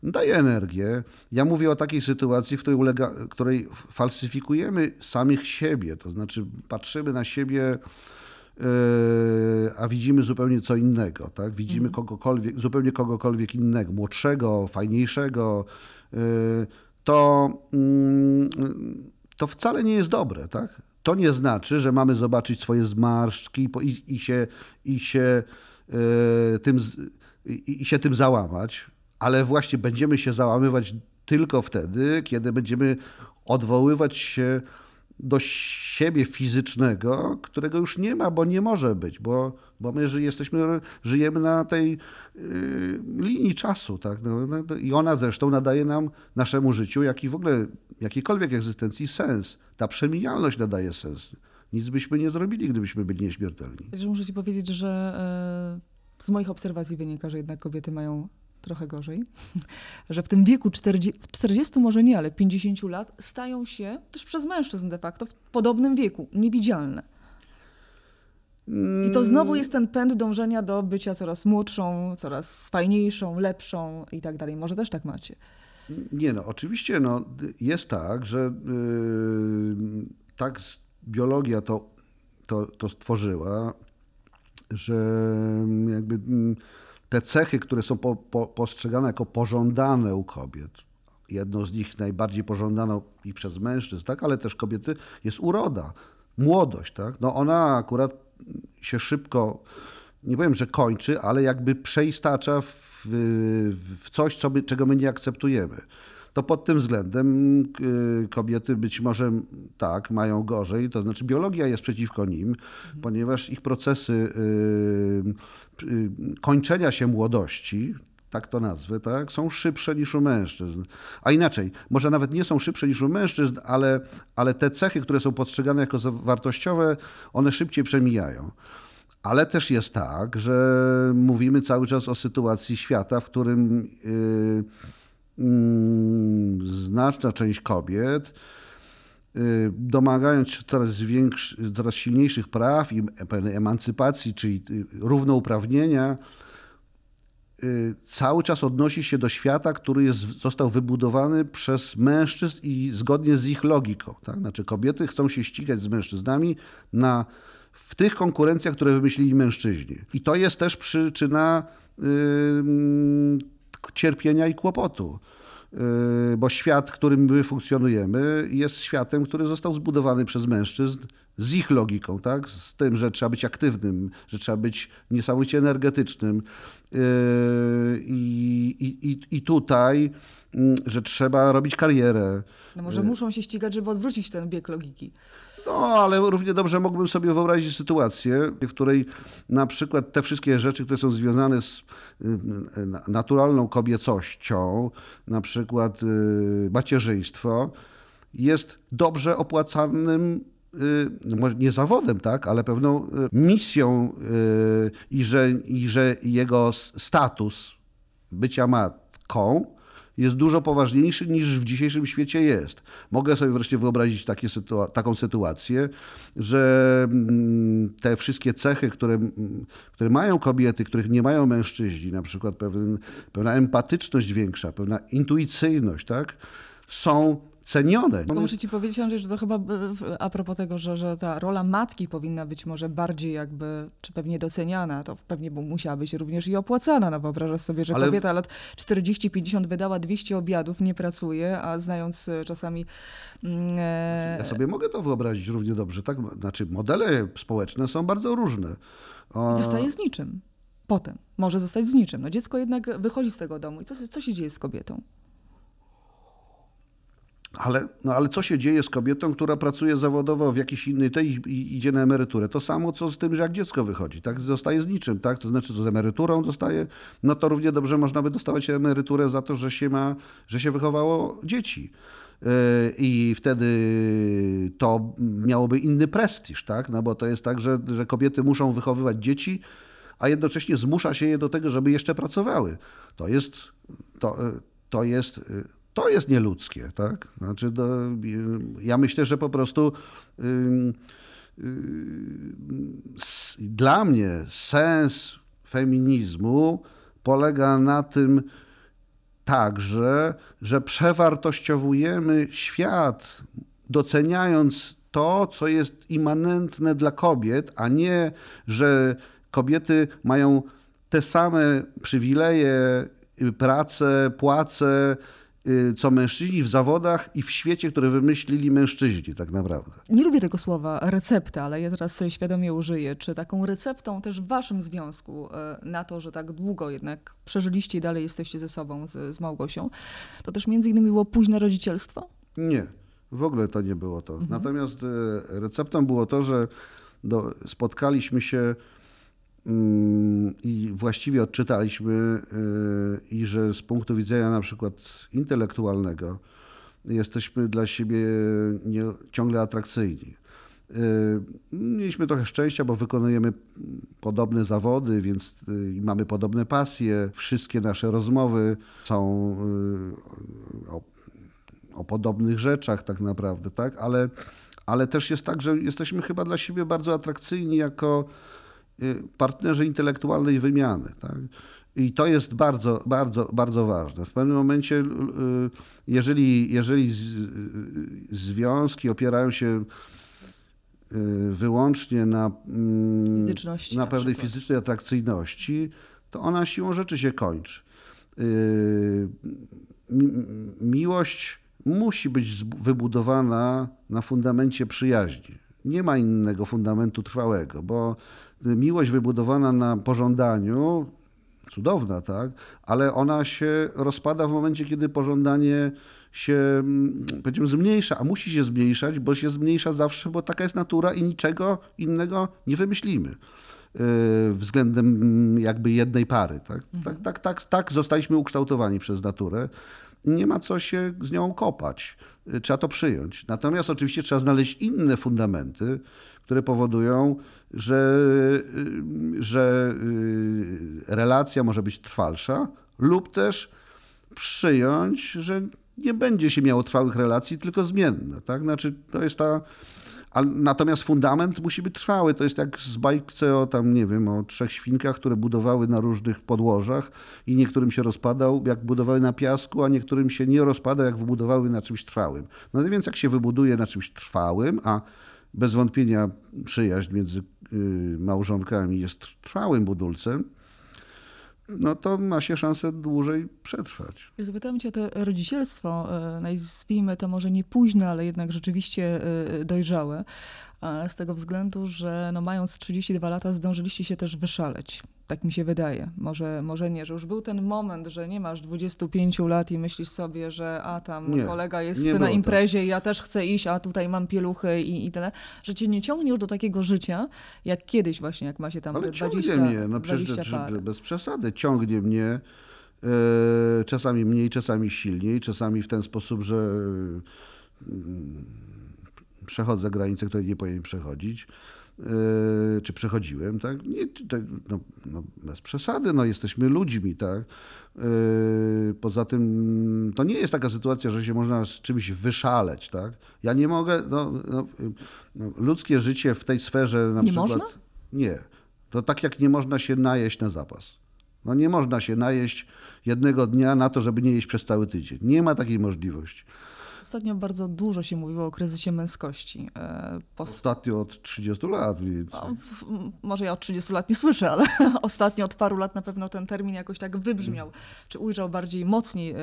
daje energię. Ja mówię o takiej sytuacji, w której, ulega, której falsyfikujemy samych siebie, to znaczy patrzymy na siebie, yy, a widzimy zupełnie co innego, tak? Widzimy mhm. kogokolwiek, zupełnie kogokolwiek innego, młodszego, fajniejszego. Yy, to, mm, to wcale nie jest dobre, tak? To nie znaczy, że mamy zobaczyć swoje zmarszczki i, i się, i się, yy, tym, i, i się tym załamać ale właśnie będziemy się załamywać tylko wtedy, kiedy będziemy odwoływać się do siebie fizycznego, którego już nie ma, bo nie może być, bo, bo my jesteśmy, żyjemy na tej yy, linii czasu. Tak? No, no, I ona zresztą nadaje nam, naszemu życiu, jak i w ogóle jakiejkolwiek egzystencji sens. Ta przemijalność nadaje sens. Nic byśmy nie zrobili, gdybyśmy byli nieśmiertelni. Muszę ci powiedzieć, że e, z moich obserwacji wynika, że jednak kobiety mają trochę gorzej, że w tym wieku 40, 40, może nie, ale 50 lat stają się też przez mężczyzn de facto w podobnym wieku niewidzialne. I to znowu jest ten pęd dążenia do bycia coraz młodszą, coraz fajniejszą, lepszą i tak dalej. Może też tak macie. Nie no, oczywiście no, jest tak, że yy, tak biologia to, to, to stworzyła, że jakby yy, te cechy, które są po, po, postrzegane jako pożądane u kobiet, jedną z nich najbardziej pożądaną i przez mężczyzn, tak, ale też kobiety, jest uroda, młodość. Tak? No ona akurat się szybko, nie powiem, że kończy, ale jakby przeistacza w, w coś, co my, czego my nie akceptujemy. To pod tym względem y, kobiety być może tak mają gorzej, to znaczy biologia jest przeciwko nim, mhm. ponieważ ich procesy y, y, kończenia się młodości, tak to nazwę, tak, są szybsze niż u mężczyzn. A inaczej, może nawet nie są szybsze niż u mężczyzn, ale, ale te cechy, które są postrzegane jako wartościowe, one szybciej przemijają. Ale też jest tak, że mówimy cały czas o sytuacji świata, w którym yy, yy, znaczna część kobiet, yy, domagając się coraz, większy, coraz silniejszych praw i pewnej emancypacji, czyli y, równouprawnienia, y, cały czas odnosi się do świata, który jest, został wybudowany przez mężczyzn i zgodnie z ich logiką. Tak? Znaczy kobiety chcą się ścigać z mężczyznami na w tych konkurencjach, które wymyślili mężczyźni. I to jest też przyczyna yy, cierpienia i kłopotu. Yy, bo świat, w którym my funkcjonujemy, jest światem, który został zbudowany przez mężczyzn z ich logiką, tak? z tym, że trzeba być aktywnym, że trzeba być niesamowicie energetycznym. Yy, I, i, i tutaj, mm, że trzeba robić karierę. No może muszą się ścigać, żeby odwrócić ten bieg logiki. No, ale równie dobrze mógłbym sobie wyobrazić sytuację, w której na przykład te wszystkie rzeczy, które są związane z y, y, naturalną kobiecością, na przykład y, macierzyństwo, jest dobrze opłacanym może nie zawodem, tak, ale pewną misją i że, i że jego status bycia matką jest dużo poważniejszy niż w dzisiejszym świecie jest. Mogę sobie wreszcie wyobrazić sytua taką sytuację, że mm, te wszystkie cechy, które, mm, które mają kobiety, których nie mają mężczyźni, na przykład pewien, pewna empatyczność większa, pewna intuicyjność, tak, są cenione. Tylko muszę ci powiedzieć, Andrzej, że to chyba a propos tego, że, że ta rola matki powinna być może bardziej jakby, czy pewnie doceniana, to pewnie musiała być również i opłacana. No wyobrażasz sobie, że Ale... kobieta lat 40-50 wydała 200 obiadów, nie pracuje, a znając e, czasami... Mm, e... Ja sobie mogę to wyobrazić równie dobrze, tak? Znaczy modele społeczne są bardzo różne. O... Zostaje z niczym. Potem może zostać z niczym. No dziecko jednak wychodzi z tego domu i co, co się dzieje z kobietą? Ale, no ale co się dzieje z kobietą, która pracuje zawodowo w jakiejś innej tej i idzie na emeryturę? To samo co z tym, że jak dziecko wychodzi, tak? Zostaje z niczym, tak? To znaczy, co z emeryturą dostaje, no to równie dobrze można by dostawać emeryturę za to, że się ma, że się wychowało dzieci. Yy, I wtedy to miałoby inny prestiż, tak? No bo to jest tak, że, że kobiety muszą wychowywać dzieci, a jednocześnie zmusza się je do tego, żeby jeszcze pracowały. To jest, to, to jest to jest nieludzkie, tak? Znaczy, do, ja myślę, że po prostu yy, yy, dla mnie sens feminizmu polega na tym także, że przewartościowujemy świat, doceniając to, co jest immanentne dla kobiet, a nie, że kobiety mają te same przywileje, pracę, płace, Y, co mężczyźni w zawodach i w świecie, który wymyślili mężczyźni tak naprawdę. Nie lubię tego słowa recepta, ale ja teraz świadomie użyję. Czy taką receptą też w waszym związku y, na to, że tak długo jednak przeżyliście i dalej jesteście ze sobą, z, z Małgosią, to też między innymi było późne rodzicielstwo? Nie, w ogóle to nie było to. Mhm. Natomiast y, receptą było to, że do, spotkaliśmy się i właściwie odczytaliśmy, y, i że z punktu widzenia na przykład intelektualnego jesteśmy dla siebie nie, ciągle atrakcyjni. Y, mieliśmy trochę szczęścia, bo wykonujemy podobne zawody, więc y, mamy podobne pasje. Wszystkie nasze rozmowy są o, o podobnych rzeczach tak naprawdę, tak? Ale, ale też jest tak, że jesteśmy chyba dla siebie bardzo atrakcyjni jako partnerzy intelektualnej wymiany. Tak? I to jest bardzo, bardzo, bardzo ważne. W pewnym momencie, y, jeżeli, jeżeli związki opierają się y, wyłącznie na, mm, na pewnej fizycznej atrakcyjności, to ona siłą rzeczy się kończy. Miłość musi być wybudowana na fundamencie przyjaźni. Nie ma innego fundamentu trwałego, bo miłość wybudowana na pożądaniu cudowna, tak? ale ona się rozpada w momencie, kiedy pożądanie się, mm, powiedzmy, zmniejsza, a musi się zmniejszać, bo się zmniejsza zawsze, bo taka jest natura i niczego innego nie wymyślimy względem jakby jednej pary. Tak, mhm. tak, tak, tak, tak zostaliśmy ukształtowani przez naturę i nie ma co się z nią kopać. Trzeba to przyjąć. Natomiast oczywiście trzeba znaleźć inne fundamenty, które powodują, że, że y, relacja może być trwalsza, lub też przyjąć, że nie będzie się miało trwałych relacji, tylko zmienne. Tak? Znaczy, to jest ta natomiast fundament musi być trwały. To jest jak z bajce o tam, nie wiem, o trzech świnkach, które budowały na różnych podłożach i niektórym się rozpadał, jak budowały na piasku, a niektórym się nie rozpadał, jak wybudowały na czymś trwałym. No więc jak się wybuduje na czymś trwałym, a bez wątpienia przyjaźń między y, małżonkami jest trwałym budulcem, no to ma się szansę dłużej przetrwać. Zapytałem cię o to rodzicielstwo, e, nazwijmy to może nie późne, ale jednak rzeczywiście e, dojrzałe, z tego względu, że no mając 32 lata zdążyliście się też wyszaleć. Tak mi się wydaje. Może, może nie, że już był ten moment, że nie masz 25 lat i myślisz sobie, że a tam nie, kolega jest na imprezie, tak. ja też chcę iść, a tutaj mam pieluchy i, i tyle. Że cię nie ciągnie już do takiego życia, jak kiedyś właśnie, jak ma się tam Ale 20 mnie, no przecież bez przesady, ciągnie mnie e, czasami mniej, czasami silniej, czasami w ten sposób, że przechodzę granice, które nie powinien przechodzić, yy, czy przechodziłem, tak? Nie, tak no, no, bez przesady, no, jesteśmy ludźmi, tak? Yy, poza tym to nie jest taka sytuacja, że się można z czymś wyszaleć, tak? Ja nie mogę, no, no, no ludzkie życie w tej sferze na nie przykład... Można? Nie. To tak jak nie można się najeść na zapas. No nie można się najeść jednego dnia na to, żeby nie jeść przez cały tydzień. Nie ma takiej możliwości. Ostatnio bardzo dużo się mówiło o kryzysie męskości. E, pos... Ostatnio od 30 lat. Więc... No, może ja od 30 lat nie słyszę, ale ostatnio od paru lat na pewno ten termin jakoś tak wybrzmiał, czy ujrzał bardziej mocniej e,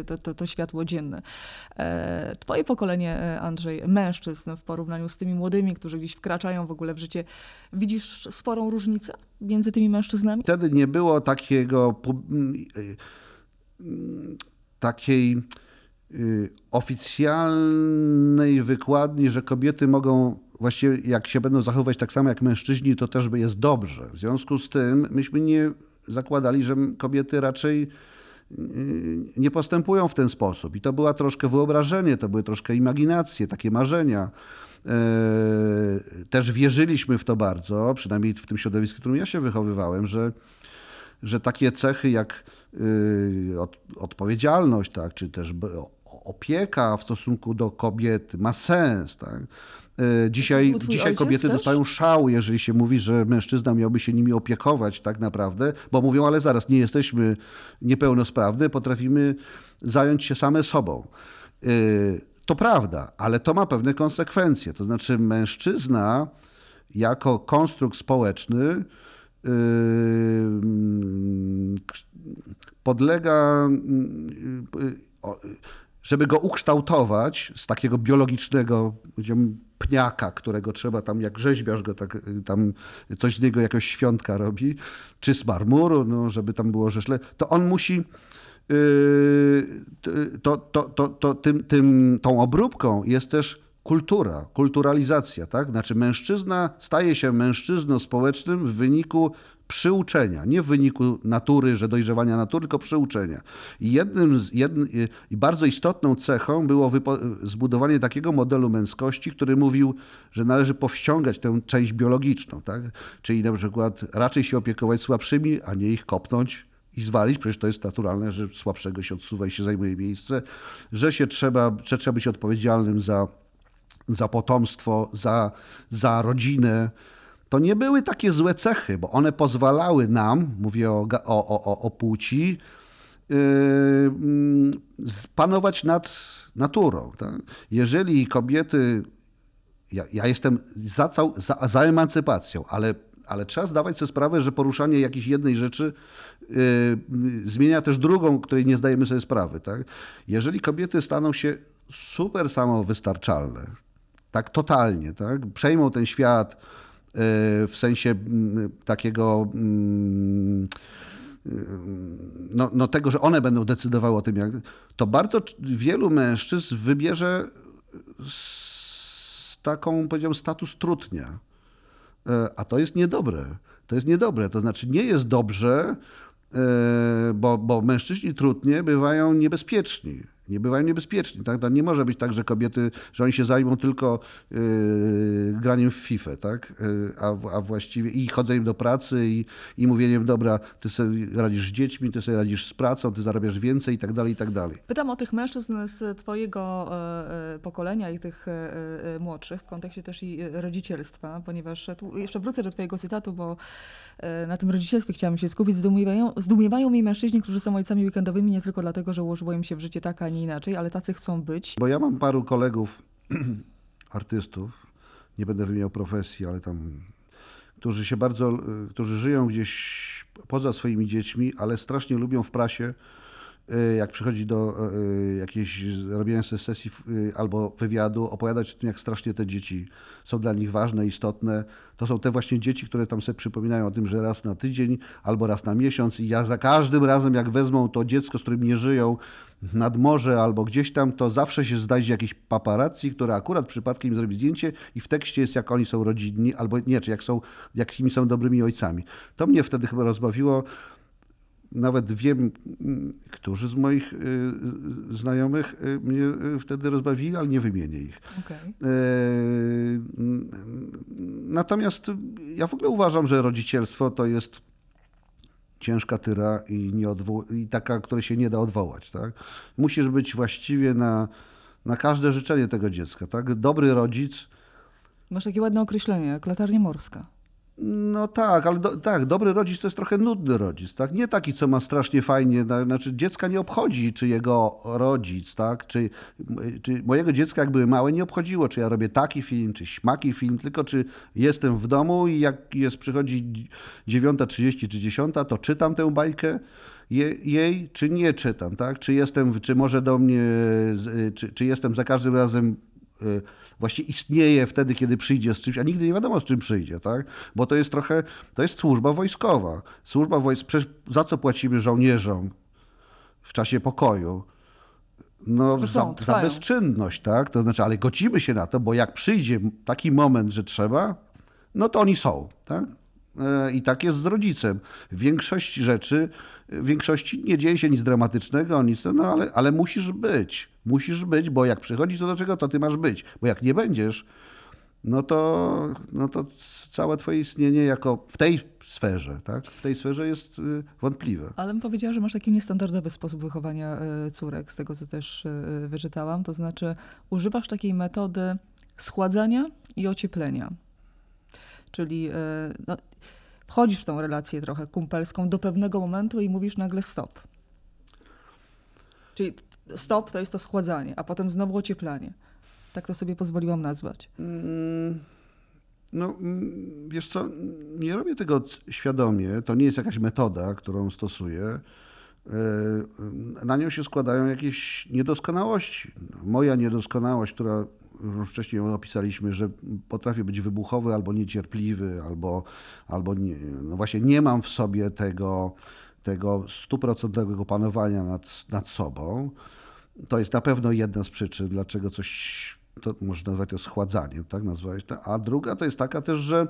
e, to, to, to światło dzienne. Twoje pokolenie, Andrzej, mężczyzn w porównaniu z tymi młodymi, którzy gdzieś wkraczają w ogóle w życie, widzisz sporą różnicę między tymi mężczyznami? Wtedy nie było takiego takiej oficjalnej wykładni, że kobiety mogą właściwie jak się będą zachowywać tak samo jak mężczyźni, to też jest dobrze. W związku z tym myśmy nie zakładali, że kobiety raczej y, nie postępują w ten sposób. I to była troszkę wyobrażenie, to były troszkę imaginacje, takie marzenia. Y, też wierzyliśmy w to bardzo, przynajmniej w tym środowisku, w którym ja się wychowywałem, że, że takie cechy jak odpowiedzialność, tak, czy też opieka w stosunku do kobiety ma sens. Tak? E, dzisiaj, dzisiaj kobiety też? dostają szał, jeżeli się mówi, że mężczyzna miałby się nimi opiekować tak naprawdę, bo mówią, ale zaraz, nie jesteśmy niepełnosprawne, potrafimy zająć się same sobą. E, to prawda, ale to ma pewne konsekwencje. To znaczy mężczyzna jako konstrukt społeczny podlega żeby go ukształtować z takiego biologicznego pniaka, którego trzeba tam, jak rzeźbiarz go tak, tam coś z niego jakoś świątka robi, czy z marmuru, no, żeby tam było rzeźle, to on musi yy, to, to, to, to, tym, tym, tą obróbką jest też kultura, kulturalizacja, tak? Znaczy mężczyzna staje się mężczyzną społecznym w wyniku przyuczenia, nie w wyniku natury, że dojrzewania natury, tylko przyuczenia. I jednym z, jednym, i bardzo istotną cechą było zbudowanie takiego modelu męskości, który mówił, że należy powściągać tę część biologiczną, tak? Czyli na przykład raczej się opiekować słabszymi, a nie ich kopnąć i zwalić, przecież to jest naturalne, że słabszego się odsuwa i się zajmuje miejsce, że się trzeba, że trzeba być odpowiedzialnym za, za potomstwo, za, za rodzinę, to nie były takie złe cechy, bo one pozwalały nam, mówię o, o, o, o płci, yy, panować nad naturą. Tak? Jeżeli kobiety, ja, ja jestem za, cał, za, za emancypacją, ale ale trzeba zdawać sobie sprawę, że poruszanie jakiejś jednej rzeczy yy, zmienia też drugą, której nie zdajemy sobie sprawy. Tak? Jeżeli kobiety staną się super samowystarczalne, tak totalnie, tak? przejmą ten świat, w sensie mm, takiego mm, no, no tego, że one będą decydowały o tym, jak, to bardzo wielu mężczyzn wybierze taką, powiedziałbym, status trutnia. E, a to jest niedobre. To jest niedobre. To znaczy nie jest dobrze, e, bo, bo mężczyźni trudnie bywają niebezpieczni nie bywają niebezpieczni. Tak? Nie może być tak, że kobiety, że oni się zajmą tylko yy, graniem w FIFA, tak? Yy, a, a właściwie i chodzeniem do pracy i, i mówieniem, dobra, ty sobie radzisz z dziećmi, ty sobie radzisz z pracą, ty zarabiasz więcej i tak dalej, i tak dalej. Pytam o tych mężczyzn z twojego e, e pokolenia i tych e, młodszych w kontekście też i rodzicielstwa, ponieważ tu jeszcze wrócę do twojego cytatu, bo na tym rodzicielstwie chciałam się skupić. Zdumiewają, zdumiewają mi mężczyźni, którzy są ojcami weekendowymi nie tylko dlatego, że ułożyło im się w życie taka, nie inaczej, ale tacy chcą być. Bo ja mam paru kolegów, artystów, nie będę wymieniał profesji, ale tam, którzy się bardzo, którzy żyją gdzieś poza swoimi dziećmi, ale strasznie lubią w prasie jak przychodzi do y, y, jakiejś robienia sesji albo wywiadu, opowiadać o tym, jak strasznie te dzieci są dla nich ważne, istotne. To są te właśnie dzieci, które tam sobie przypominają o tym, że raz na tydzień albo raz na miesiąc i ja za każdym razem, jak wezmą to dziecko, z którym nie żyją, nad morze albo gdzieś tam, to zawsze się znajdzie jakiś paparazzi, który akurat przypadkiem im zrobi zdjęcie i w tekście jest, jak oni są rodzinni, albo nie, czy jak są, jakimi są dobrymi ojcami. To mnie wtedy chyba rozbawiło nawet wiem, którzy z moich y, y, znajomych y, mnie wtedy rozbawili, ale nie wymienię ich. Okay. E, natomiast ja w ogóle uważam, że rodzicielstwo to jest ciężka tyra i, i taka, której się nie da odwołać. Tak? Musisz być właściwie na, na każde życzenie tego dziecka. Tak? Dobry rodzic. Masz takie ładne określenie, jak latarnia morska. No tak, ale do, tak, dobry rodzic to jest trochę nudny rodzic, tak? Nie taki, co ma strasznie fajnie, znaczy dziecka nie obchodzi, czy jego rodzic, tak? Czy, czy mojego dziecka, jak były małe, nie obchodziło, czy ja robię taki film, czy śmaki film, tylko czy jestem w domu i jak jest, przychodzi 9.30 czy 10, to czytam tę bajkę jej, czy nie czytam, tak? Czy jestem, czy może do mnie, czy, czy jestem za każdym razem y, właśnie istnieje wtedy, kiedy przyjdzie z czymś, a nigdy nie wiadomo z czym przyjdzie, tak? Bo to jest trochę, to jest służba wojskowa. Służba wojskowa, za co płacimy żołnierzom w czasie pokoju? No, za, za bezczynność, tak? To znaczy, ale godzimy się na to, bo jak przyjdzie taki moment, że trzeba, no to oni są, tak? E, I tak jest z rodzicem. Większość rzeczy, w większości nie dzieje się nic dramatycznego, nic, no ale, ale musisz być. Musisz być, bo jak przychodzi co do czego, to ty masz być. Bo jak nie będziesz, no to, no to całe twoje istnienie jako w tej sferze, tak? W tej sferze jest y, wątpliwe. Ale bym powiedziała, że masz taki niestandardowy sposób wychowania y, córek, z tego co też y, wyczytałam. To znaczy używasz takiej metody schładzania i ocieplenia. Czyli no, wchodzisz w tą relację trochę kumpelską do pewnego momentu i mówisz nagle stop. Czyli stop to jest to schładzanie, a potem znowu ocieplanie. Tak to sobie pozwoliłam nazwać. Mm, no, mm, wiesz co, nie robię tego świadomie. To nie jest jakaś metoda, którą stosuję. E, na nią się składają jakieś niedoskonałości. Moja niedoskonałość, która już wcześniej opisaliśmy, że potrafię być wybuchowy albo niecierpliwy, albo, albo nie, no właśnie nie mam w sobie tego, tego stuprocentowego panowania nad, nad sobą. To jest na pewno jedna z przyczyn, dlaczego coś, to można nazwać to schładzaniem, tak nazwałeś. A druga to jest taka też, że,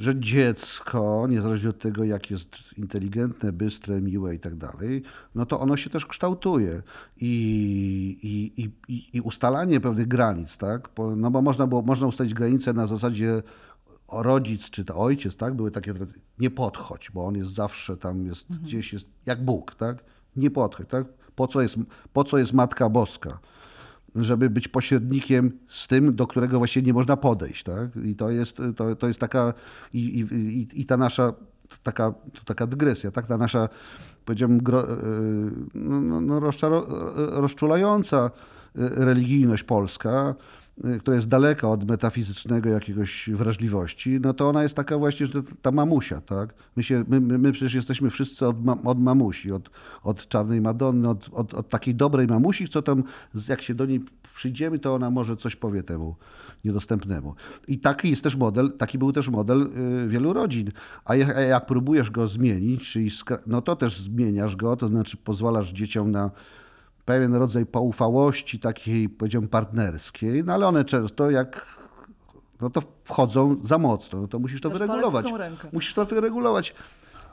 że dziecko, niezależnie od tego, jak jest inteligentne, bystre, miłe i tak dalej, no to ono się też kształtuje. I, i, i, i ustalanie pewnych granic, tak? No bo można, było, można ustalić granice na zasadzie rodzic czy to ojciec, tak? Były takie, nie podchodź, bo on jest zawsze tam, jest mhm. gdzieś jest, jak Bóg, tak? Nie podchodź, tak? Po co jest, po co jest Matka Boska? Żeby być pośrednikiem z tym, do którego właśnie nie można podejść. Tak? I to jest, to, to jest taka, i, i, i ta nasza taka, taka dygresja, tak? ta nasza, powiedziałbym, e, no, no, no rozczulająca religijność polska, która jest daleka od metafizycznego jakiegoś wrażliwości, no to ona jest taka właśnie, że ta mamusia, tak? My, się, my, my przecież jesteśmy wszyscy od, od mamusi, od, od czarnej Madonny, od, od, od takiej dobrej mamusi, co tam, jak się do niej przyjdziemy, to ona może coś powie temu niedostępnemu. I taki jest też model, taki był też model y, wielu rodzin. A jak próbujesz go zmienić, czyli no to też zmieniasz go, to znaczy pozwalasz dzieciom na pewien rodzaj poufałości takiej, powiedziałbym, partnerskiej, no ale one często jak no to wchodzą za mocno, no to musisz to Też wyregulować. Musisz to wyregulować.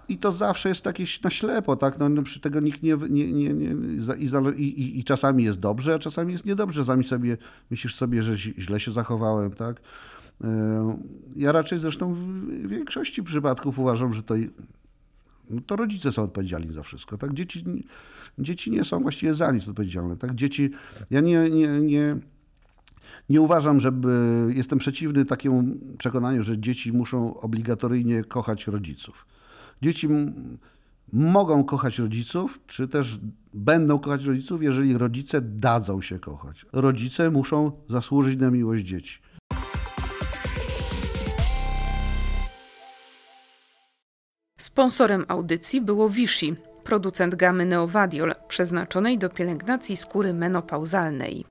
I to zawsze jest takie na ślepo, tak? No, no przy tego nikt nie, nie, nie, nie i, i, i, czasami jest dobrze, a czasami jest niedobrze. Czasami sobie myślisz sobie, że źle się zachowałem, tak? E, ja raczej zresztą w większości przypadków uważam, że to, no to rodzice są odpowiedzialni za wszystko, tak? Dzieci, dzieci nie są właściwie za nic odpowiedzialne, tak? Dzieci, ja nie, nie, nie nie uważam, żeby. Jestem przeciwny takiemu przekonaniu, że dzieci muszą obligatoryjnie kochać rodziców. Dzieci mogą kochać rodziców, czy też będą kochać rodziców, jeżeli rodzice dadzą się kochać. Rodzice muszą zasłużyć na miłość dzieci. Sponsorem audycji było Vichy, producent gamy Neovadiol, przeznaczonej do pielęgnacji skóry menopauzalnej.